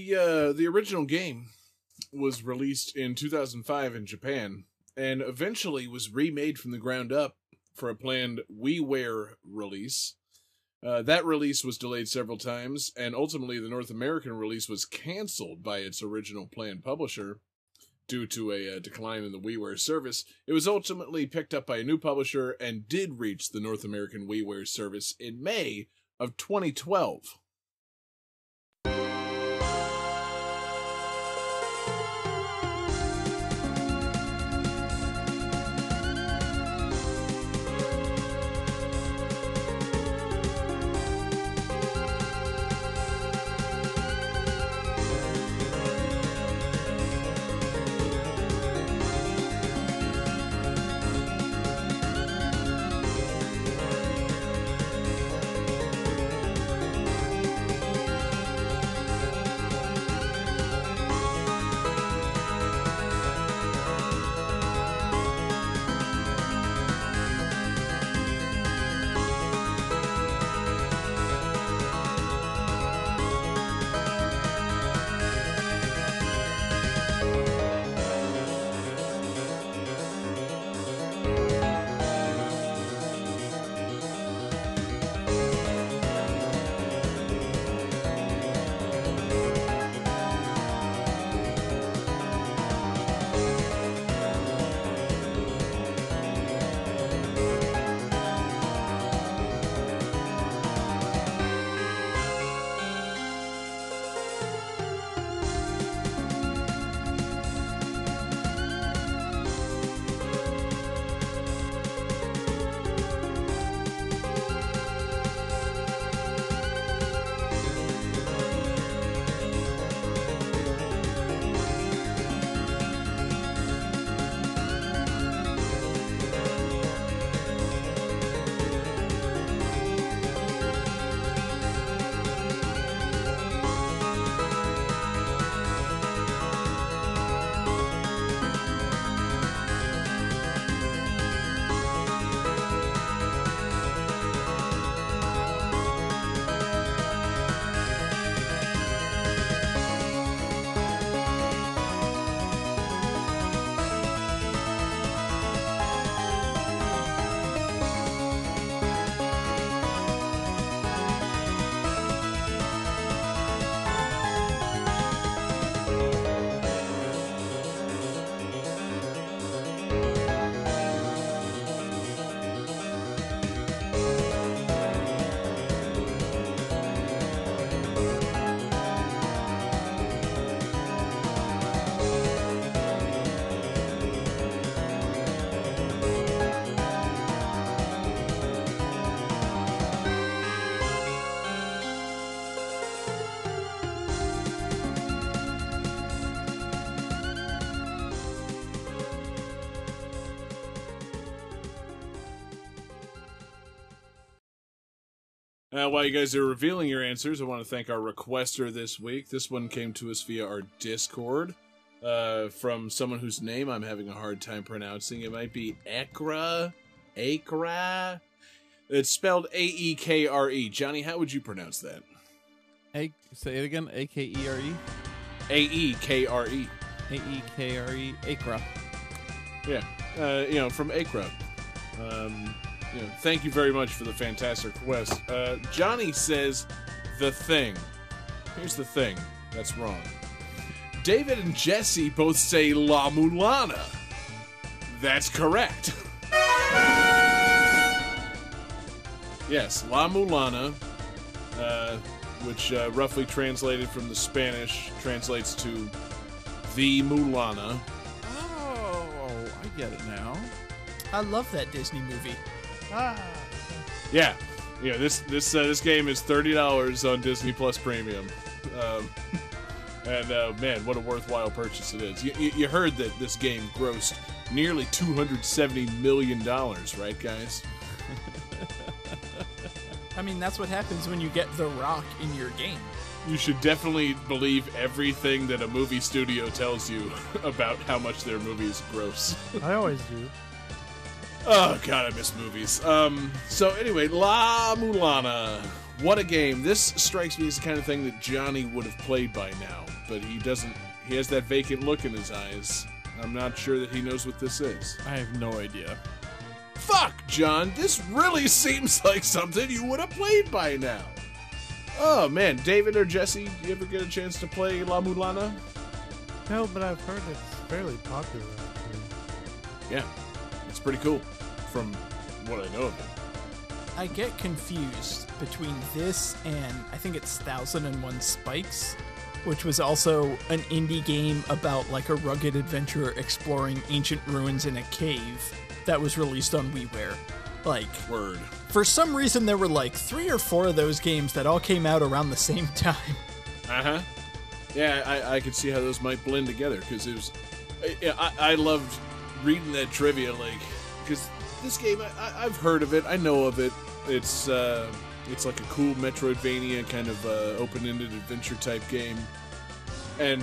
The uh, the original game was released in 2005 in Japan, and eventually was remade from the ground up for a planned WiiWare release. Uh, that release was delayed several times, and ultimately the North American release was canceled by its original planned publisher due to a uh, decline in the WiiWare service. It was ultimately picked up by a new publisher and did reach the North American WiiWare service in May of 2012. Uh, while you guys are revealing your answers, I want to thank our requester this week. This one came to us via our Discord uh, from someone whose name I'm having a hard time pronouncing. It might be Ekra. Akra. It's spelled A E K R E. Johnny, how would you pronounce that? A- say it again. A K E R E. A E K R E. A E K R E. Akra. Yeah, uh, you know, from Akra. Um, you know, thank you very much for the fantastic request. Uh, Johnny says, "The thing." Here's the thing. That's wrong. David and Jesse both say La Mulana. That's correct. yes, La Mulana, uh, which uh, roughly translated from the Spanish translates to the Mulana. Oh, I get it now. I love that Disney movie. Ah, Yeah, yeah. This this uh, this game is thirty dollars on Disney Plus Premium, um, and uh, man, what a worthwhile purchase it is. You, you, you heard that this game grossed nearly two hundred seventy million dollars, right, guys? I mean, that's what happens when you get The Rock in your game. You should definitely believe everything that a movie studio tells you about how much their movies gross. I always do. Oh god, I miss movies. Um, so anyway, La Mulana. what a game! This strikes me as the kind of thing that Johnny would have played by now, but he doesn't. He has that vacant look in his eyes. I'm not sure that he knows what this is. I have no idea. Fuck, John, this really seems like something you would have played by now. Oh man, David or Jesse, do you ever get a chance to play La Mulana? No, but I've heard it's fairly popular. Actually. Yeah, it's pretty cool from what I know of it. I get confused between this and I think it's Thousand and One Spikes, which was also an indie game about like a rugged adventurer exploring ancient ruins in a cave that was released on WiiWare. Like, Word. for some reason, there were like three or four of those games that all came out around the same time. Uh huh. Yeah, I, I could see how those might blend together because it was. I, I, I loved reading that trivia, like, because this game, I, I've heard of it, I know of it. It's uh, it's like a cool Metroidvania kind of uh, open-ended adventure type game, and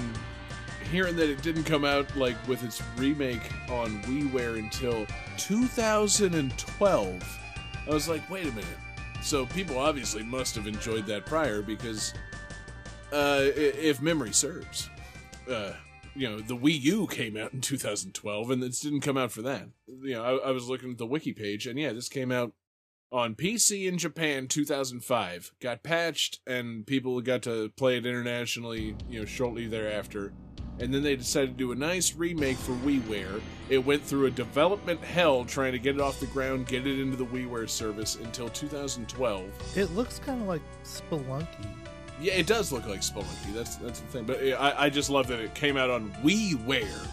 hearing that it didn't come out like with its remake on WiiWare until 2012, I was like, wait a minute. So people obviously must have enjoyed that prior because uh, if memory serves. Uh, you know, the Wii U came out in 2012, and this didn't come out for that. You know, I, I was looking at the wiki page, and yeah, this came out on PC in Japan 2005. Got patched, and people got to play it internationally. You know, shortly thereafter. And then they decided to do a nice remake for WiiWare. It went through a development hell trying to get it off the ground, get it into the WiiWare service until 2012. It looks kind of like Spelunky. Yeah, it does look like Spelunky. That's that's the thing. But I, I just love that it came out on WiiWare,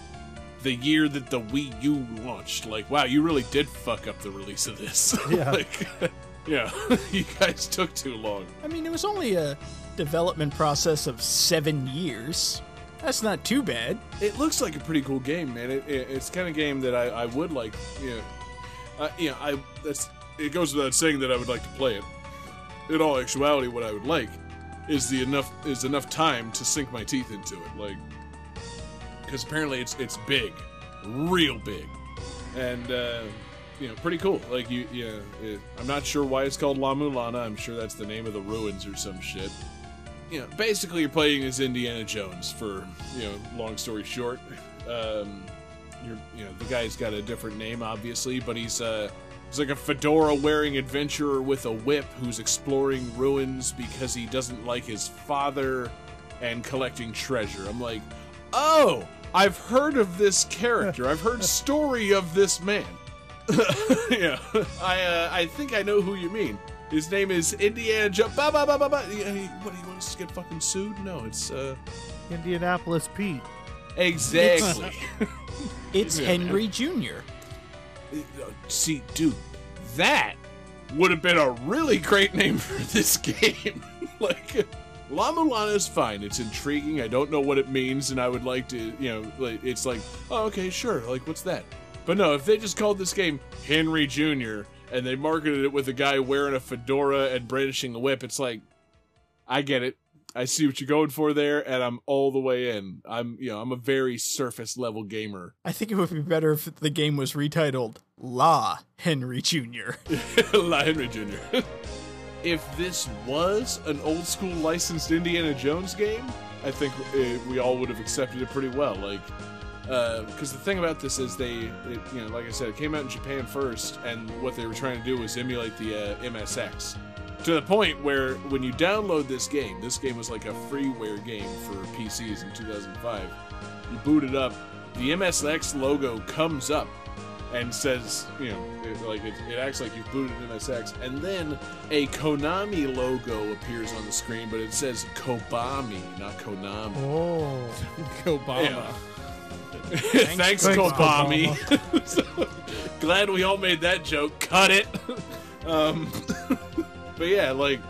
the year that the Wii U launched. Like, wow, you really did fuck up the release of this. Yeah. like, yeah, you guys took too long. I mean, it was only a development process of seven years. That's not too bad. It looks like a pretty cool game, man. It, it, it's the kind of game that I, I would like. You know, uh, know, I that's it goes without saying that I would like to play it. In all actuality, what I would like is the enough is enough time to sink my teeth into it, like because apparently it's it's big, real big, and uh, you know, pretty cool. Like you, yeah, it, I'm not sure why it's called La Mulana. I'm sure that's the name of the ruins or some shit you know, basically you're playing as Indiana Jones for, you know, long story short. Um, you're, you know, the guy's got a different name, obviously, but he's, uh, he's like a fedora wearing adventurer with a whip who's exploring ruins because he doesn't like his father and collecting treasure. I'm like, oh, I've heard of this character. I've heard story of this man. yeah, I, uh, I think I know who you mean. His name is Indiana Jones. Ba ba ba ba ba. Yeah, he- What he wants to get fucking sued? No, it's uh Indianapolis Pete. exactly. It's Yeah. Henry Jr. See, dude, that would have been a really great name for this game. like, La Mulana is fine. It's intriguing. I don't know what it means, and I would like to, you know, like it's like, oh, okay, sure. Like, what's that? But no, if they just called this game Henry Jr. and they marketed it with a guy wearing a fedora and brandishing a whip, it's like, I get it. I see what you're going for there, and I'm all the way in. I'm, you know, I'm a very surface level gamer. I think it would be better if the game was retitled La Henry Jr. La Henry Jr. if this was an old school licensed Indiana Jones game, I think uh, we all would have accepted it pretty well. Like, because the thing about this is they, it, you know, like I said, it came out in Japan first, and what they were trying to do was emulate the uh, MSX. To the point where when you download this game, this game was like a freeware game for PCs in 2005. You boot it up, the MSX logo comes up and says, you know, it, like it, it acts like you've booted MSX, and then a Konami logo appears on the screen, but it says Kobami, not Konami. Oh, Obama. Yeah. Thanks, Thanks, Kobami. So, glad we all made that joke. Cut it. um, but yeah, like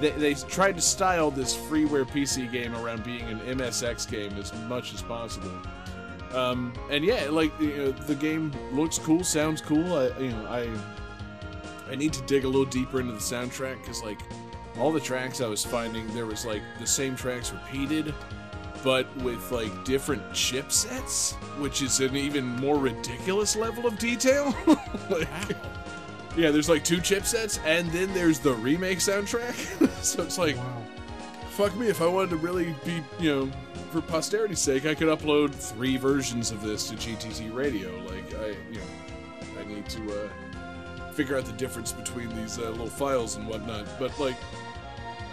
they, they tried to style this freeware PC game around being an MSX game as much as possible. Um, and yeah, like you know, the game looks cool, sounds cool. I, you know, I I need to dig a little deeper into the soundtrack because like all the tracks I was finding, there was like the same tracks repeated, but with like different chipsets, which is an even more ridiculous level of detail. like, Yeah, there's like two chipsets, and then there's the remake soundtrack. so it's like, Wow. fuck me, if I wanted to really be, you know, for posterity's sake, I could upload three versions of this to GTT Radio. Like, I, you know, I need to uh, figure out the difference between these uh, little files and whatnot. But like,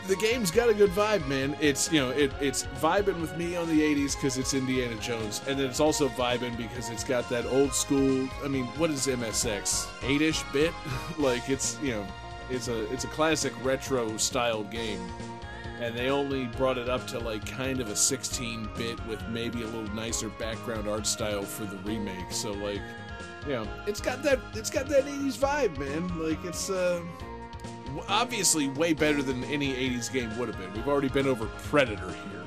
the game's got a good vibe, man. It's you know, it, it's vibing with me on the '80s because it's Indiana Jones, and then it's also vibing because it's got that old school. I mean, what is MSX? Eight-ish bit? like it's you know, it's a it's a classic retro style game and they only brought it up to like kind of a 16 bit with maybe a little nicer background art style for the remake so like you know it's got that it's got that 80s vibe man like it's uh obviously way better than any 80s game would have been. We've already been over predator here.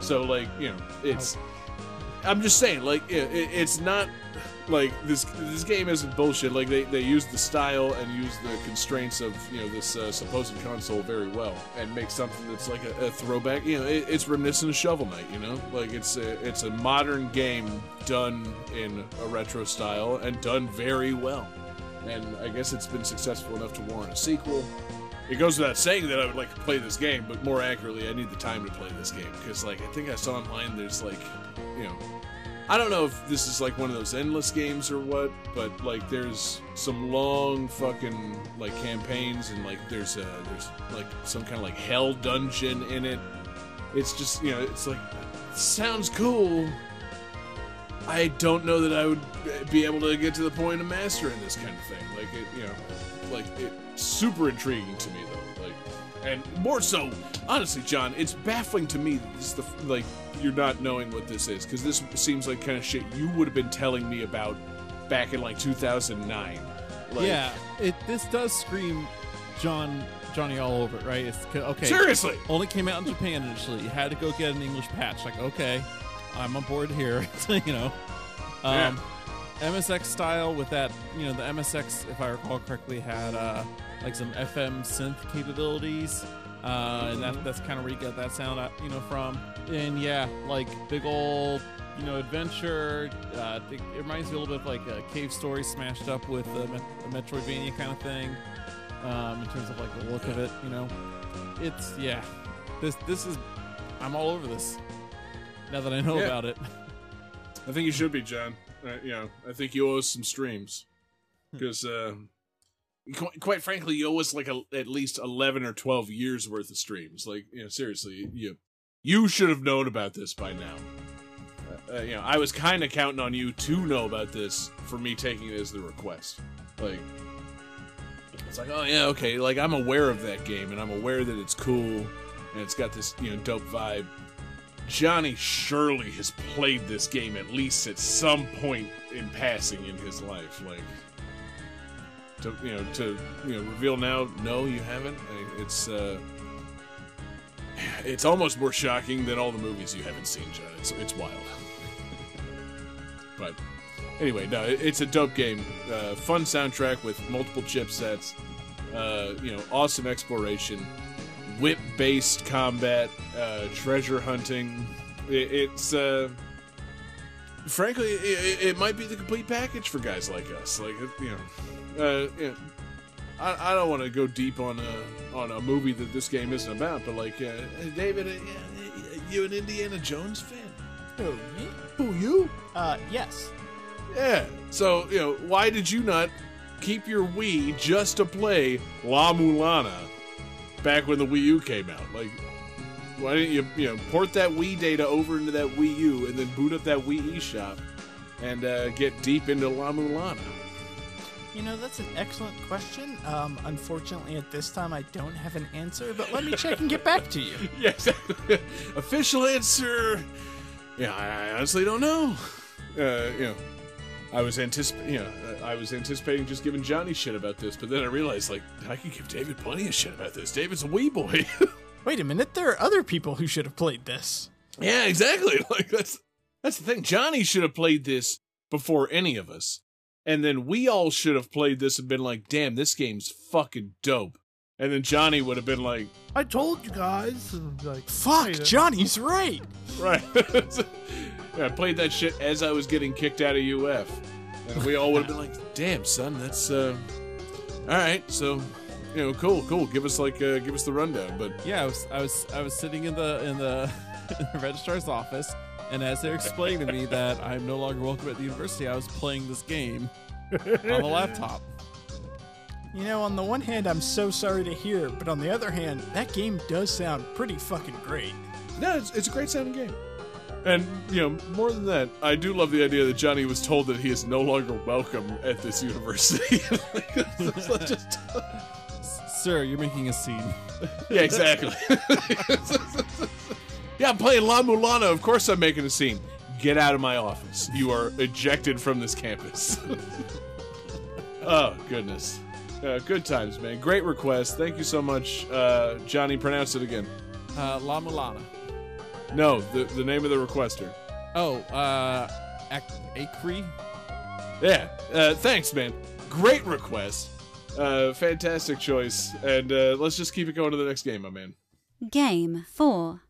So like you know it's i'm just saying like it, it, it's not like this this game isn't bullshit. Like they, they use the style and use the constraints of you know this uh, supposed console very well and make something that's like a, a throwback. You know it, it's reminiscent of shovel knight you know? Like it's a, it's a modern game done in a retro style and done very well and i guess it's been successful enough to warrant a sequel it goes without saying that I would like to play this game, but more accurately, I need the time to play this game because, like, I think I saw online there's like, you know, I don't know if this is like one of those endless games or what, but like there's some long fucking like campaigns and like there's a there's like some kind of like hell dungeon in it. It's just you know it's like sounds cool. I don't know that I would be able to get to the point of mastering this kind of thing. Like it, you know, like it's super intriguing to me though. Like, and more so, honestly, John, it's baffling to me that this is the like you're not knowing what this is because this seems like kind of shit you would have been telling me about back in like 2009. Like, yeah, it this does scream John Johnny all over it, right? It's okay. seriously. Only came out in Japan initially. You had to go get an English patch. Like, okay, I'm on board here. You know, um, MSX style with that. You know, the MSX, if I recall correctly, had uh, like some FM synth capabilities, uh, and that, that's kind of where you get that sound, out, you know, from. And yeah, like big old. You know, adventure. Uh, it, it reminds me a little bit of like a cave story smashed up with a, Met- a Metroidvania kind of thing. Um, in terms of like the look of it, you know, it's yeah. This this is I'm all over this. Now that I know Yeah. about it. I think you should be, John. Uh, you know, I think you owe us some streams because, uh, qu- quite frankly, you owe us like a, at least eleven or twelve years worth of streams. Like, you know, seriously, you you should have known about this by now. Uh, uh, you know, I was kind of counting on you to know about this for me taking it as the request. Like, it's like, oh yeah, okay. Like, I'm aware of that game, and I'm aware that it's cool, and it's got this you know dope vibe. Johnny surely has played this game at least at some point in passing in his life. Like, to you know, to you know, reveal now, no, you haven't. It's uh, it's almost more shocking than all the movies you haven't seen, John. It's it's wild. but anyway, no, it's a dope game. Uh, fun soundtrack with multiple chipsets. Uh, you know, awesome exploration whip based combat, uh, treasure hunting. It, it's uh, frankly, it, it might be the complete package for guys like us. Like you know, uh, you know, I, I don't want to go deep on a on a movie that this game isn't about, but like uh, David, uh, you an Indiana Jones fan? Oh, me? Who you? Uh, yes. Yeah. So you know, why did you not keep your Wii just to play La Mulana back when the Wii U came out? Like, why didn't you you know port that Wii data over into that Wii U and then boot up that Wii eShop and uh, get deep into La Mulana? You know, that's an excellent question. Um, unfortunately, at this time, I don't have an answer, but let me check and get back to you. yes. Official answer. Yeah, I, honestly don't know. Uh, you know, I was anticipating. You know, I was anticipating just giving Johnny shit about this, but then I realized like I could give David plenty of shit about this. David's a wee boy. Wait a minute, there are other people who should have played this. yeah, exactly. Like that's that's the thing. Johnny should have played this before any of us, and then we all should have played this and been like, "Damn, this game's fucking dope." And then Johnny would have been like, I told you guys. and, Like, Fuck, wait a- Johnny's right. Right. yeah, I played that shit as I was getting kicked out of UF. And we all would have been like, damn, son, that's uh All right, so you know, cool, cool. Give us like uh, give us the rundown. But Yeah, I was I was I was sitting in the in the, in the registrar's office, and as they're explaining to me that I'm no longer welcome at the university, I was playing this game on the laptop. You know, on the one hand, I'm so sorry to hear, but on the other hand, that game does sound pretty fucking great. no, it's, it's a great sounding game. And you know, more than that, I do love the idea that Johnny was told that he is no longer welcome at this university. It's just- Sir, you're making a scene. yeah, exactly. yeah, I'm playing La Mulana. Of course, I'm making a scene. Get out of my office. You are ejected from this campus. oh goodness. Uh, good times, man. Great request. Thank you so much, uh, Johnny. Pronounce it again. Uh, La Mulana. No, the the name of the requester. Oh, uh, Ac- Acre? Yeah. Uh, thanks, man. Great request. Uh, fantastic choice. And uh, let's just keep it going to the next game, my man. Game 4.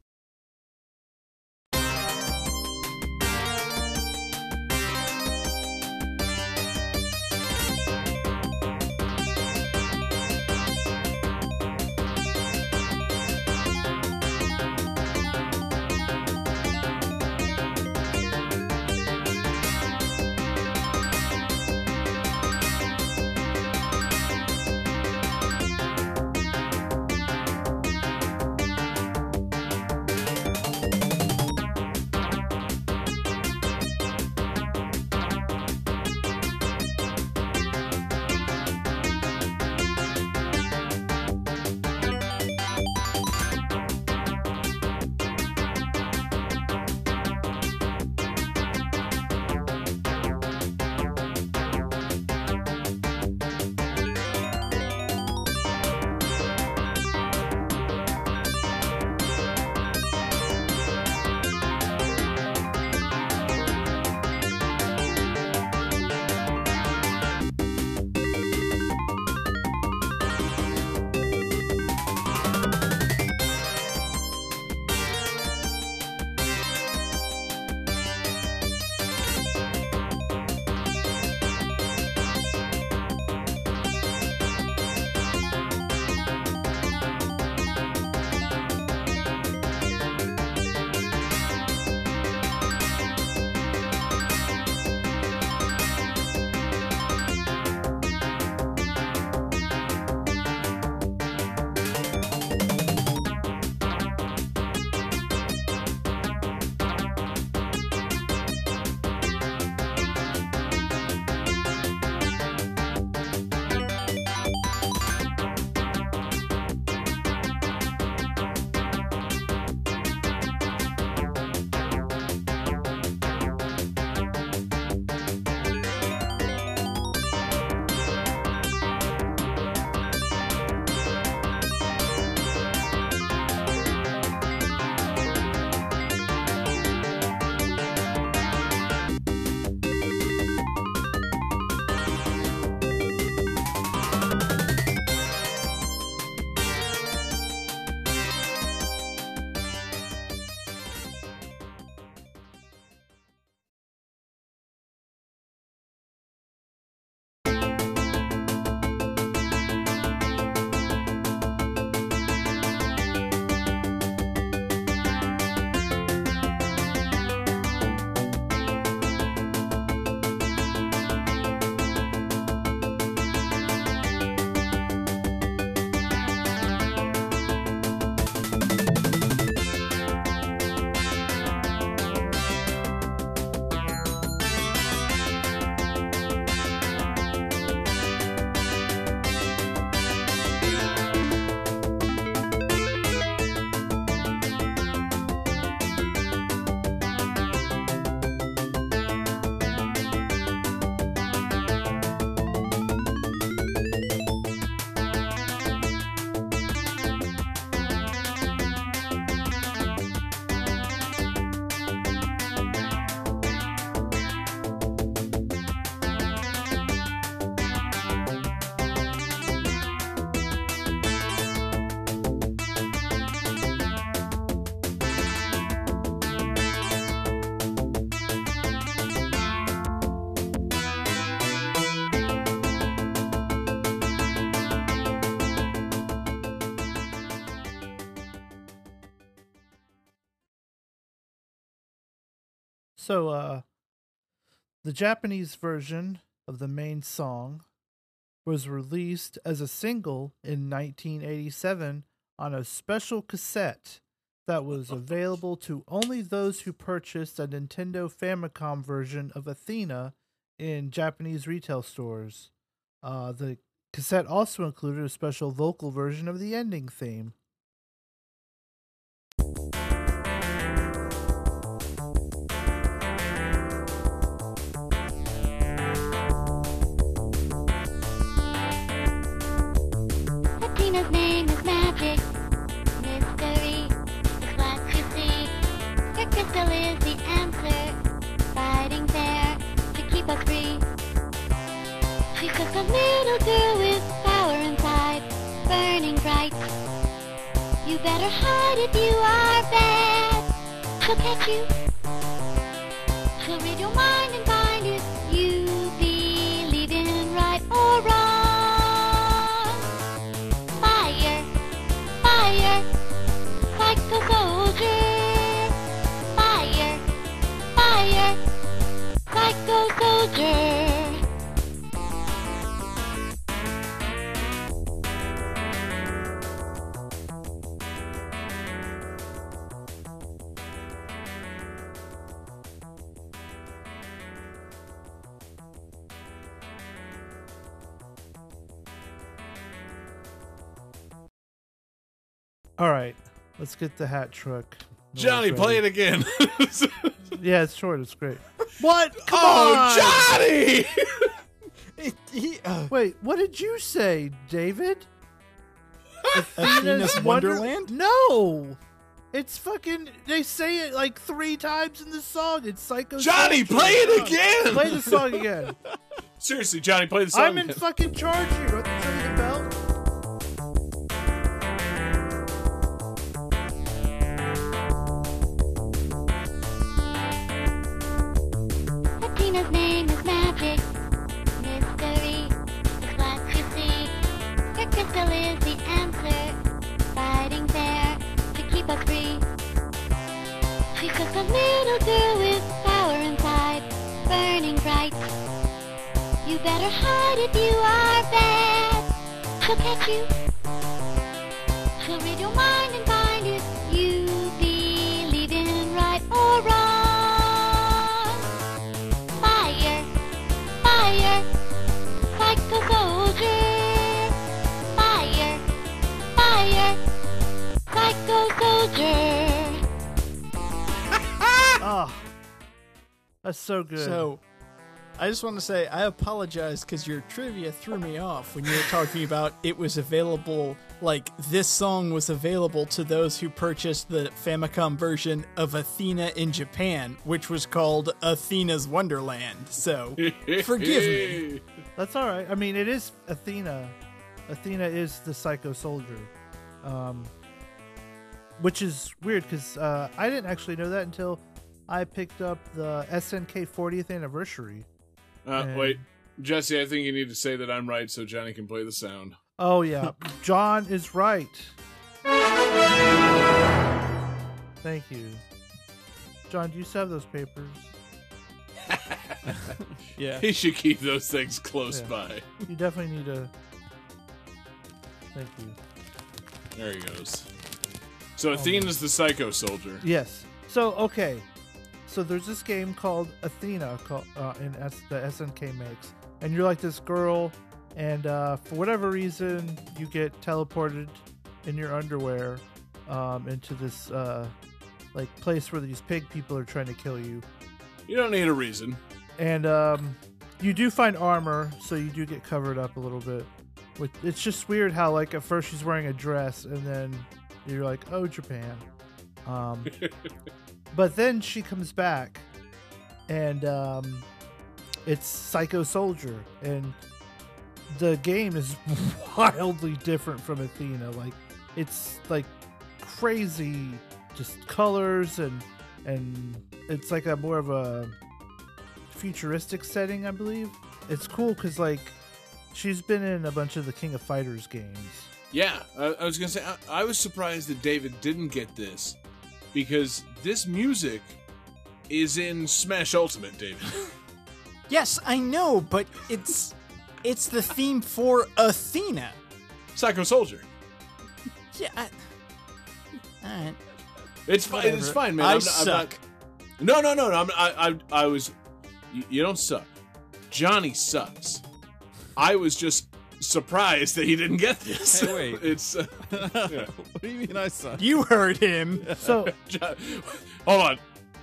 So, uh, the Japanese version of the main song was released as a single in 1987 on a special cassette that was available to only those who purchased a Nintendo Famicom version of Athena in Japanese retail stores. Uh, the cassette also included a special vocal version of the ending theme. Athena's name is magic, mystery, is what you see. Her crystal is the answer, fighting there to keep us free. She's just a little girl with power inside, burning bright. You better hide if you are bad. She'll catch you. She'll read your mind let's get the hat truck. Johnny, play it again. Yeah, it's short. It's great. What? Come oh, Johnny! It- he, uh, Wait, what did you say, David? Athena's Wonderland? No, it's fucking. They say it like three times in the song. It's Psycho. Johnny, play it again! Play the song again. Seriously, Johnny, play the song I'm in again. fucking charge here. Athena's name is magic. Mystery is what you see. Her crystal is the answer. Fighting there to keep us free. She's just a little girl with power inside. Burning bright. You better hide if you are bad. She'll catch you. She'll read your mind and Oh, that's so good. So, I just want to say I apologize because your trivia threw me off when you were talking about it was available. Like this song was available to those who purchased the Famicom version of Athena in Japan, which was called Athena's Wonderland. So, forgive me. That's all right. I mean, it is Athena. Athena is the Psycho Soldier, um, which is weird because uh, I didn't actually know that until I picked up the SNK 40th anniversary. Uh, And- wait, Jesse, I think you need to say that I'm right so Johnny can play the sound. Oh yeah, John is right. Thank you, John. Do you still have those papers? Yeah. He should keep those things close Yeah. by. You definitely need to. Thank you. There he goes. So Athena's the psycho soldier. Yes. So okay, so there's this game called Athena, called, uh, in S- the SNK makes, and you're like this girl, and uh, for whatever reason, you get teleported in your underwear um, into this uh, like place where these pig people are trying to kill you, You don't need a reason. and um, you do find armor, so you do get covered up a little bit. With it's just weird how like at first she's wearing a dress, and then you're like, oh Japan. Um, but then she comes back, and um, it's Psycho Soldier, and the game is wildly different from Athena. Like it's like crazy, just colors and and it's like a more of a futuristic setting, I believe. It's cool because like she's been in a bunch of the King of Fighters games. Yeah, I, I was gonna say I, I was surprised that David didn't get this because this music is in Smash Ultimate, David. Yes, I know, but it's it's the theme for Athena. Psycho Soldier. Yeah. I, all right. It's fine. It's fine, man. I I'm not, I'm not- suck. no, no, no, no. I'm, I, I, I was. You, you don't suck. Johnny sucks. I was just surprised that he didn't get this. Hey, wait. it's. Uh, what do you mean I suck? You heard him. So Jo- hold on.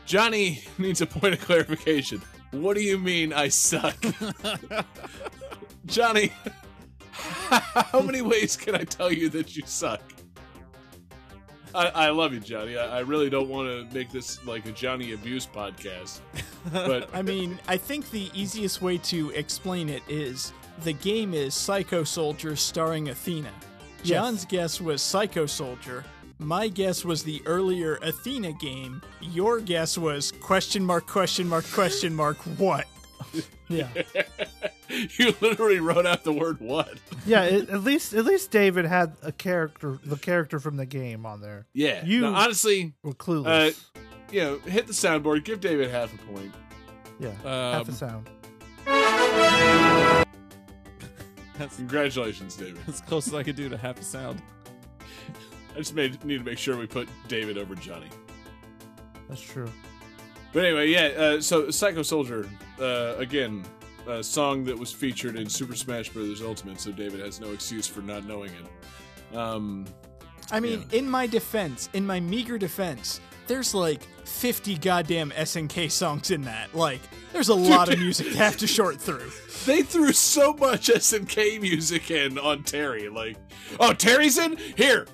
Johnny needs a point of clarification. What do you mean I suck? Johnny, how many ways can I tell you that you suck? I, I love you, Johnny. I, I really don't want to make this like a Johnny abuse podcast, but I mean, I think the easiest way to explain it is the game is Psycho Soldier starring Athena. John's guess was Psycho Soldier. My guess was the earlier Athena game. Your guess was question mark question mark question mark what? yeah, you literally wrote out the word "what." yeah. It, at least at least David had a character, the character from the game on there. Yeah, You- no, honestly, We're clueless. you know, hit the soundboard. Give David half a point. yeah, half a Um, sound. That's Congratulations, David. as close as I could do to half a sound. I just made need to make sure we put David over Johnny. That's true. But anyway, yeah. Uh, so Psycho Soldier, uh, again, a song that was featured in Super Smash Bros. Ultimate. So David has no excuse for not knowing it. Um, I mean, in my defense, in my meager defense, there's like 50 goddamn SNK songs in that. Like, there's a lot of music to have to short through. they threw so much SNK music in on Terry. Like, oh, Terry's in here.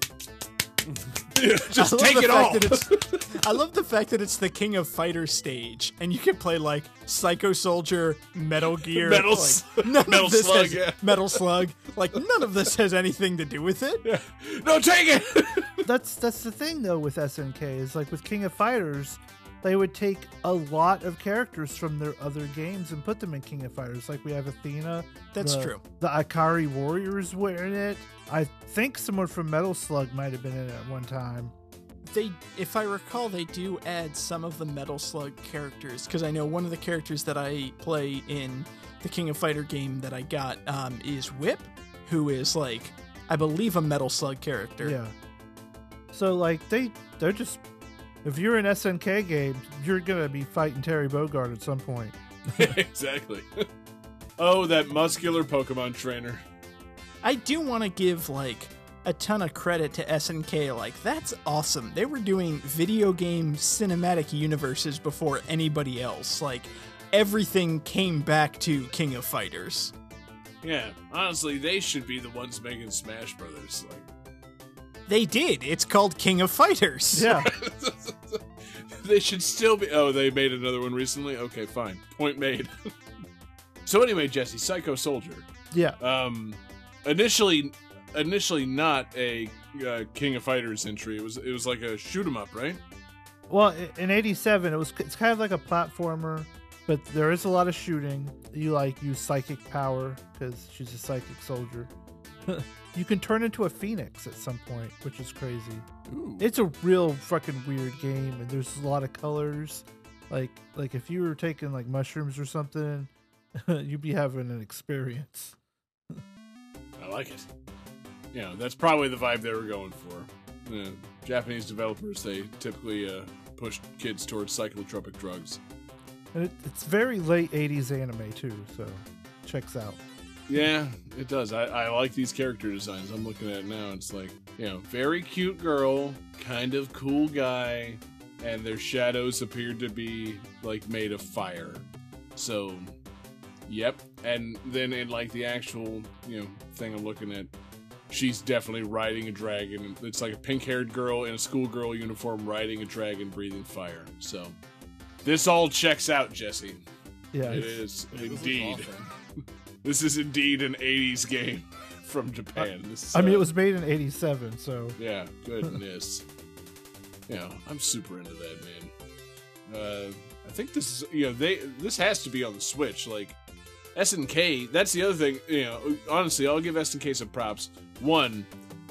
Just I love take the it fact all. that it's- I love the fact that it's the King of Fighters stage, and you can play like Psycho Soldier, Metal Gear, Metal like, none Metal of this Slug, has, yeah. Metal Slug. Like none of this has anything to do with it. no, take it. That's that's the thing though with SNK is like with King of Fighters, they would take a lot of characters from their other games and put them in King of Fighters. Like we have Athena. That's the- true. The Ikari Warriors were in it. I think someone from Metal Slug might have been in it at one time. They, if I recall, they do add some of the Metal Slug characters because I know one of the characters that I play in the King of Fighter game that I got um, is Whip, who is like I believe a Metal Slug character. Yeah. So like they they're just if you're in SNK games, you're gonna be fighting Terry Bogard at some point. exactly. Oh, that muscular Pokemon trainer. I do want to give like a ton of credit to SNK. Like that's awesome. They were doing video game cinematic universes before anybody else. Like everything came back to King of Fighters. Yeah, honestly, they should be the ones making Smash Brothers. Like, They did. It's called King of Fighters. Yeah. they should still be. Oh, they made another one recently. Okay, fine. Point made. so anyway, Jesse, Psycho Soldier. yeah. Um, initially, initially not a uh, King of Fighters entry. It was it was like a shoot 'em up, right? Well, in '87, it was it's kind of like a platformer, but there is a lot of shooting. You like use psychic power because she's a psychic soldier. you can turn into a phoenix at some point, which is crazy. Ooh. It's a real fucking weird game, and there's a lot of colors. Like like if you were taking like mushrooms or something, you'd be having an experience. I like it. You know, that's probably the vibe they were going for. Japanese developers they typically uh, push kids towards psychotropic drugs. And it, it's very late '80s anime too, so checks out. Yeah, it does. I, I like these character designs. I'm looking at it now. It's like, you know, very cute girl, kind of cool guy, and their shadows appear to be like made of fire. So, yep. And then in like the actual, you know, thing I'm looking at, she's definitely riding a dragon. It's like a pink-haired girl in a schoolgirl uniform riding a dragon, breathing fire. So, this all checks out, Jesse. Yeah, it's- is This looks indeed. awesome. This is indeed an 80s game from Japan. This, I mean, uh, it was made in '87, so Yeah, goodness. you know, I'm super into that, man. Uh, I think this is, you know, they this has to be on the Switch. Like, SNK, that's the other thing, you know, honestly, I'll give SNK some props. One,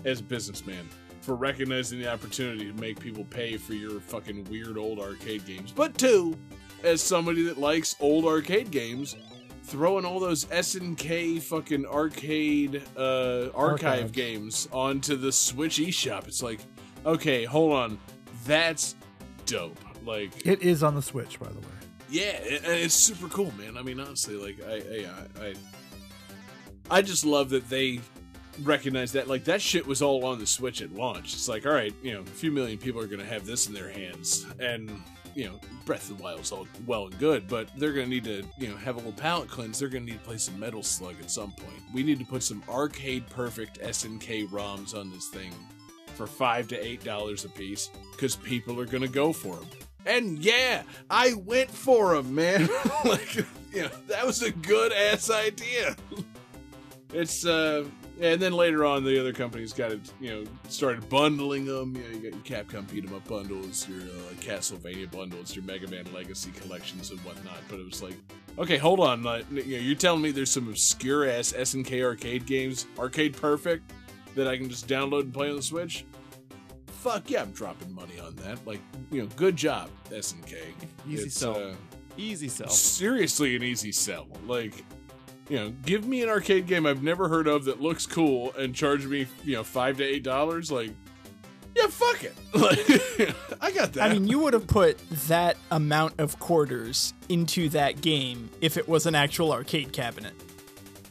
as a businessman, for recognizing the opportunity to make people pay for your fucking weird old arcade games. But two, as somebody that likes old arcade games, throwing all those SNK fucking arcade uh, archive Archive. games onto the Switch eShop. It's like, okay, hold on, that's dope. Like, It is on the Switch, by the way. Yeah, it- it's super cool, man. I mean, honestly, like I, I, I, I just love that they recognize that. Like that shit was all on the Switch at launch. It's like, all right, you know, a few million people are gonna have this in their hands, and you know, Breath of the Wild's all well and good, but they're gonna need to, you know, have a little palate cleanse. They're gonna need to play some Metal Slug at some point. We need to put some arcade perfect SNK ROMs on this thing for five to eight dollars a piece because people are gonna go for them. And yeah, I went for them, man. like, you know, that was a good ass idea. it's uh, and then later on, the other companies got it, you know, started bundling them. You know, you got your Capcom beat 'em up bundles, your uh, Castlevania bundles, your Mega Man Legacy collections and whatnot. But it was like, okay, hold on, uh, you know, you're telling me there's some obscure ass SNK arcade games, arcade perfect, that I can just download and play on the Switch? Fuck yeah, I'm dropping money on that. Like, you know, good job, SNK. Easy It's, sell. uh, Easy sell. seriously an easy sell. Like, you know, give me an arcade game I've never heard of that looks cool and charge me, you know, five to eight dollars. Like, yeah, fuck it. Like, I got that. I mean, you would have put that amount of quarters into that game if it was an actual arcade cabinet.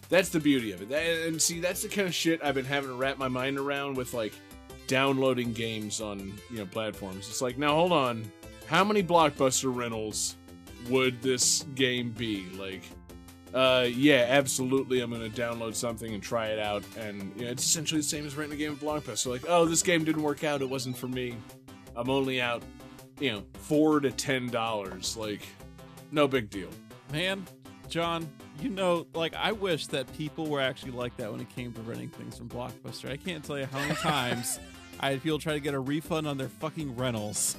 that's the beauty of it. That, and see, that's the kind of shit I've been having to wrap my mind around with like downloading games on you know platforms. It's like, now hold on, how many blockbuster rentals would this game be? Like, uh, yeah, absolutely. I'm gonna download something and try it out, and you know, it's essentially the same as renting a game of blockbuster. Like, oh, this game didn't work out. It wasn't for me. I'm only out, you know, four to ten dollars. Like, no big deal. Man, John, you know, like I wish that people were actually like that when it came to renting things from Blockbuster. I can't tell you how many times I had people try to get a refund on their fucking rentals.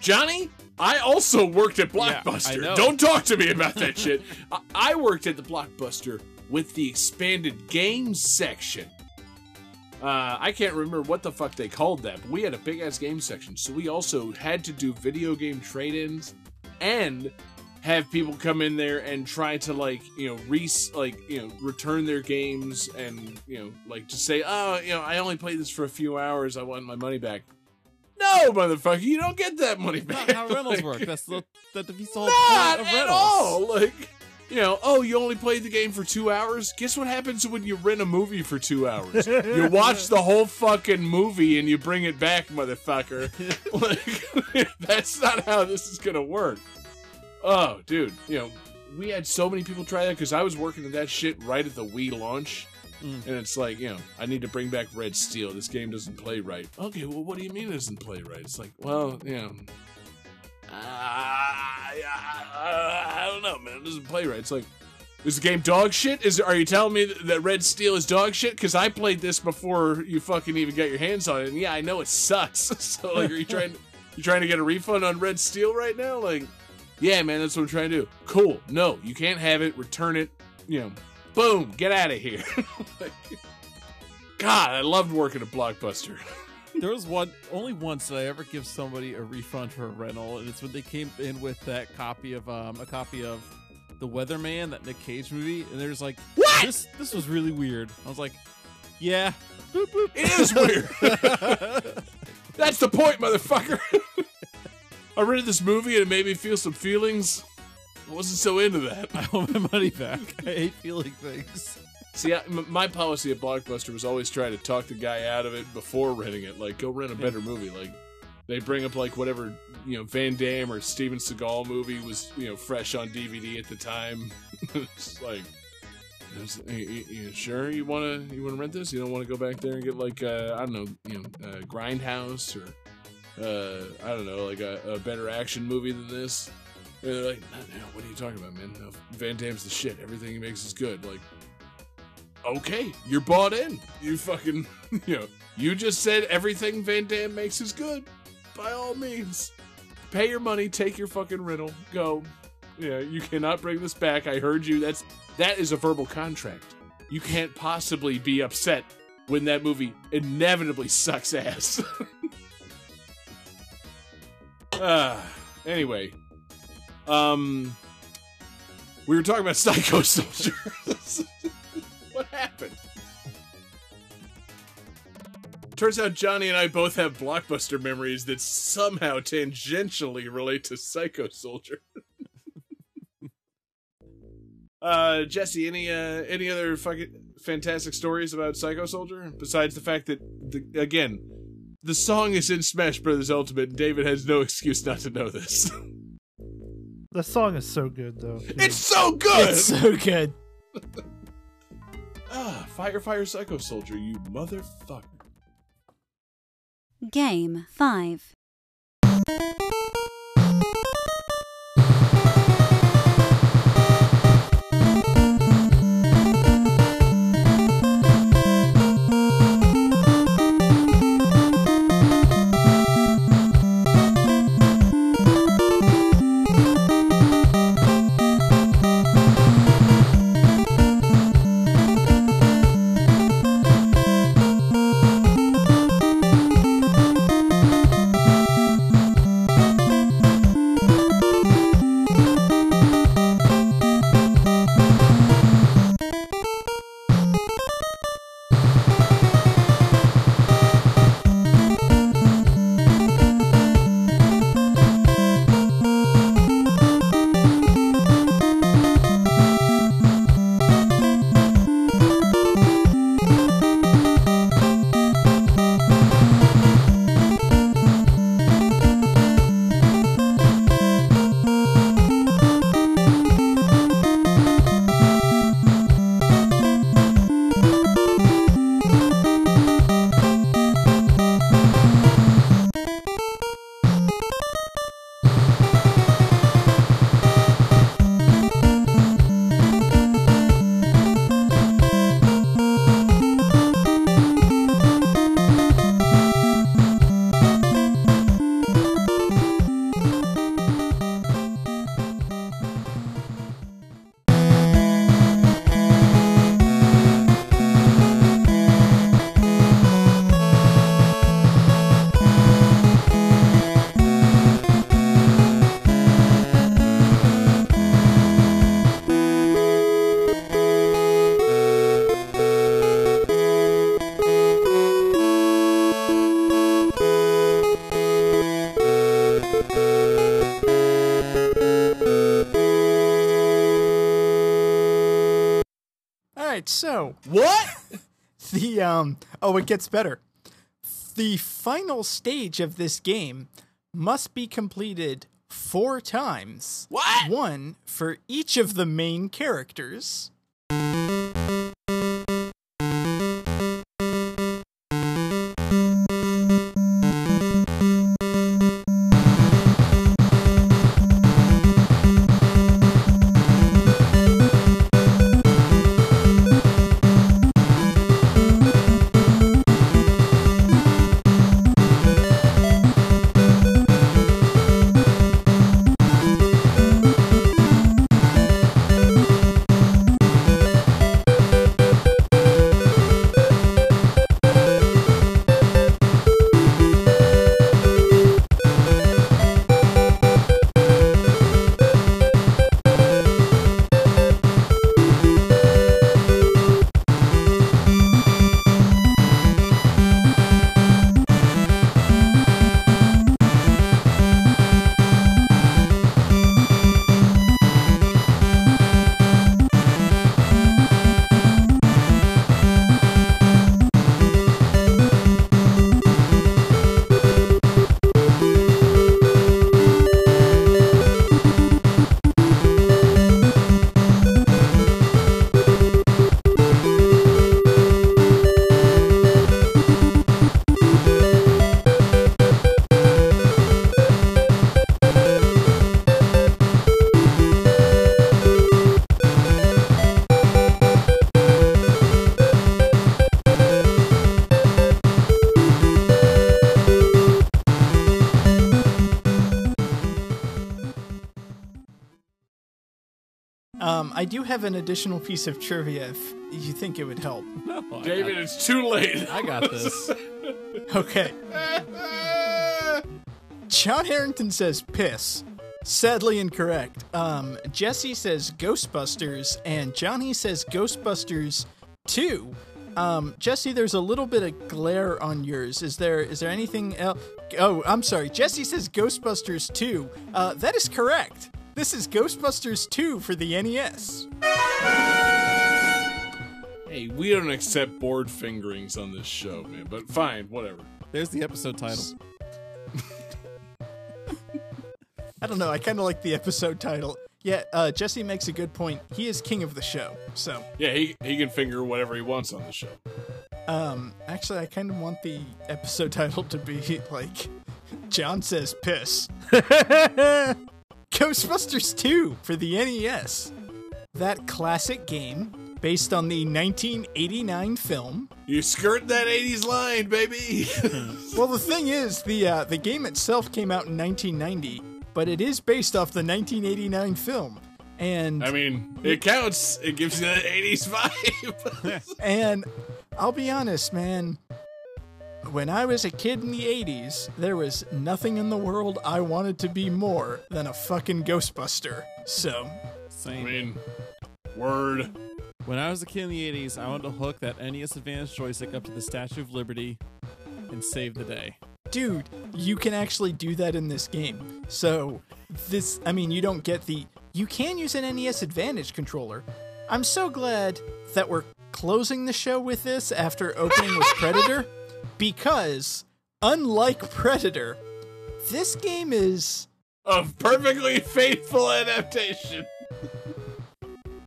Johnny, I also worked at Blockbuster. know. Don't talk to me about that shit. I-, I worked at the Blockbuster with the expanded games section. Uh, I can't remember what the fuck they called that, but we had a big ass game section. So we also had to do video game trade ins and have people come in there and try to like you know re like you know return their games and you know like just say oh you know I only played this for a few hours I want my money back. No, motherfucker, you don't get that money back. Not how rentals Like, work. That's the that defeats the whole Not point of at rentals. all. Like, you know, oh, you only played the game for two hours. Guess what happens when you rent a movie for two hours? you watch the whole fucking movie and you bring it back, motherfucker. like, that's not how this is gonna work. Oh, dude, you know, we had so many people try that because I was working on that shit right at the Wii launch. Mm. And it's like, you know, I need to bring back Red Steel. This game doesn't play right. Okay, well, what do you mean it doesn't play right? It's like, well, you know, uh, I don't know, man. It doesn't play right. It's like, is the game dog shit? Is are you telling me that- that Red Steel is dog shit? Because I played this before you fucking even got your hands on it, and yeah, I know it sucks. so like, are you trying you trying to get a refund on Red Steel right now? Like, yeah, man, that's what I'm trying to do. Cool. No, you can't have it. Return it. You know, boom, get out of here. Like, God, I loved working at Blockbuster. There was one only once did I ever give somebody a refund for a rental, and it's when they came in with that copy of um a copy of the Weatherman, that Nick Cage movie, and there's like What? this this was really weird. I was like, yeah, boop, boop. It is weird. That's the point, motherfucker. I rented this movie and it made me feel some feelings. I wasn't so into that. I want my money back. I hate feeling things. See, I, m- my policy at Blockbuster was always try to talk the guy out of it before renting it. Like, go rent a better movie. Like, they bring up like whatever you know Van Damme or Steven Seagal movie was you know fresh on DVD at the time. it's like, it's- you, you- you sure you want to you want to rent this? You don't want to go back there and get like uh, I don't know you know uh, Grindhouse or uh, I don't know like a, a better action movie than this. And they're like, what are you talking about, man? Van Damme's the shit. Everything he makes is good. Like, okay, you're bought in. You fucking, you know, you just said everything Van Damme makes is good. By all means, pay your money, take your fucking rental, go. Yeah, you cannot bring this back. I heard you. That's that is a verbal contract. You can't possibly be upset when that movie inevitably sucks ass. Ah, anyway, um, we were talking about Psycho Soldier. what happened? Turns out Johnny and I both have blockbuster memories that somehow tangentially relate to Psycho Soldier. uh, Jesse, any uh, any other fucking fantastic stories about Psycho Soldier besides the fact that the, again the song is in Smash Brothers Ultimate, and David has no excuse not to know this. The song is so good though. too. it's so good. It's so good. ah, fire, fire, Psycho Soldier, you motherfucker. Game 5. What? the um oh it gets better. The final stage of this game must be completed four times. What? One for each of the main characters. Have an additional piece of trivia if you think it would help. No, I David, got, it's too late. I got this. Okay. John Harrington says piss. Sadly incorrect. Um, Jesse says Ghostbusters, and Johnny says Ghostbusters 2. Um, Jesse, there's a little bit of glare on yours. Is there is there anything else? Oh, I'm sorry. Jesse says Ghostbusters 2. Uh, that is correct. This is Ghostbusters 2 for the NES. Hey, we don't accept board fingerings on this show, man. But fine, whatever. There's the episode title. I don't know. I kind of like the episode title. Yeah, uh, Jesse makes a good point. He is king of the show. So, Yeah, he he can finger whatever he wants on the show. um, actually, I kind of want the episode title to be like John says piss. Ghostbusters 2 for the NES. That classic game based on the 1989 film. You skirt that '80s line, baby. Well, the thing is, the uh, the game itself came out in 1990, but it is based off the 1989 film. And I mean, it counts. It gives you that '80s vibe. And I'll be honest, man. When I was a kid in the 80s, there was nothing in the world I wanted to be more than a fucking Ghostbuster. So, I Same. mean, word. When I was a kid in the 80s, I wanted to hook that NES Advantage joystick up to the Statue of Liberty and save the day. dude, you can actually do that in this game. So, this, I mean, you don't get the. You can use an NES Advantage controller. I'm so glad that we're closing the show with this after opening with Predator, because unlike Predator, this game is A perfectly faithful adaptation.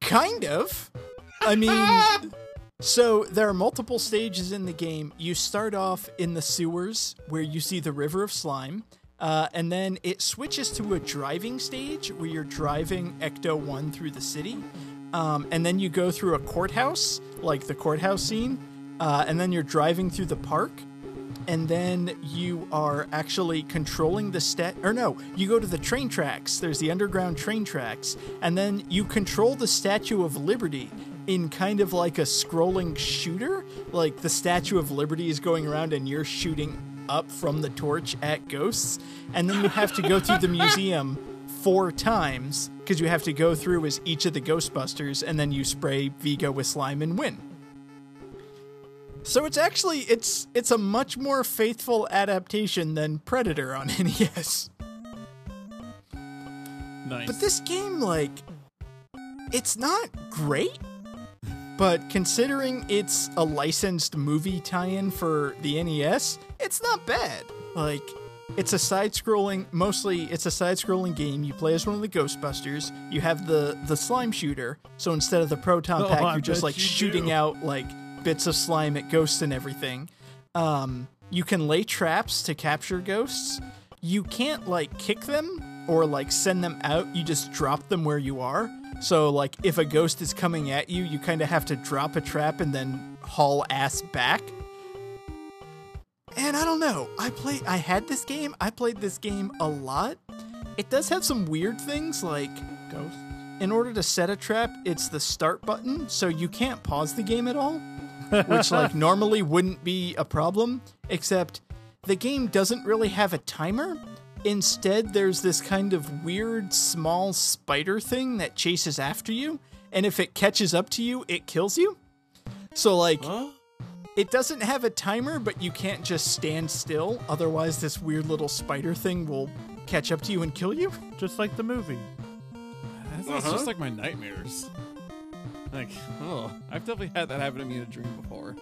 Kind of. I mean, so there are multiple stages in the game. You start off in the sewers where you see the river of slime. Uh, and then it switches to a driving stage where you're driving Ecto 1 through the city. Um, and then you go through a courthouse, like the courthouse scene. Uh, and then you're driving through the park. And then you are actually controlling the stat. Or no, you go to the train tracks. There's the underground train tracks. And then you control the Statue of Liberty in kind of like a scrolling shooter. Like the Statue of Liberty is going around and you're shooting up from the torch at ghosts. And then you have to go through the museum four times because you have to go through as each of the Ghostbusters and then you spray Vigo with slime and win. So it's actually it's it's a much more faithful adaptation than Predator on NES. Nice. But this game like it's not great, but considering it's a licensed movie tie-in for the NES, it's not bad. Like it's a side-scrolling mostly it's a side-scrolling game. You play as one of the Ghostbusters. You have the the slime shooter. So instead of the proton Oh, pack, I you're just like shooting do. out like bits of slime at ghosts and everything. Um, you can lay traps to capture ghosts. You can't like kick them or like send them out. You just drop them where you are. So like if a ghost is coming at you, you kind of have to drop a trap and then haul ass back. And I don't know. I play I had this game. I played this game a lot. It does have some weird things like ghosts. in order to set a trap, it's the start button, so you can't pause the game at all, which like normally wouldn't be a problem, except the game doesn't really have a timer. Instead, there's this kind of weird small spider thing that chases after you, and if it catches up to you, it kills you. So like Huh? it doesn't have a timer, but you can't just stand still, otherwise this weird little spider thing will catch up to you and kill you. Just like the movie. That sounds Uh-huh. just like my nightmares. Like, oh, I've definitely had that happen to me in a dream before.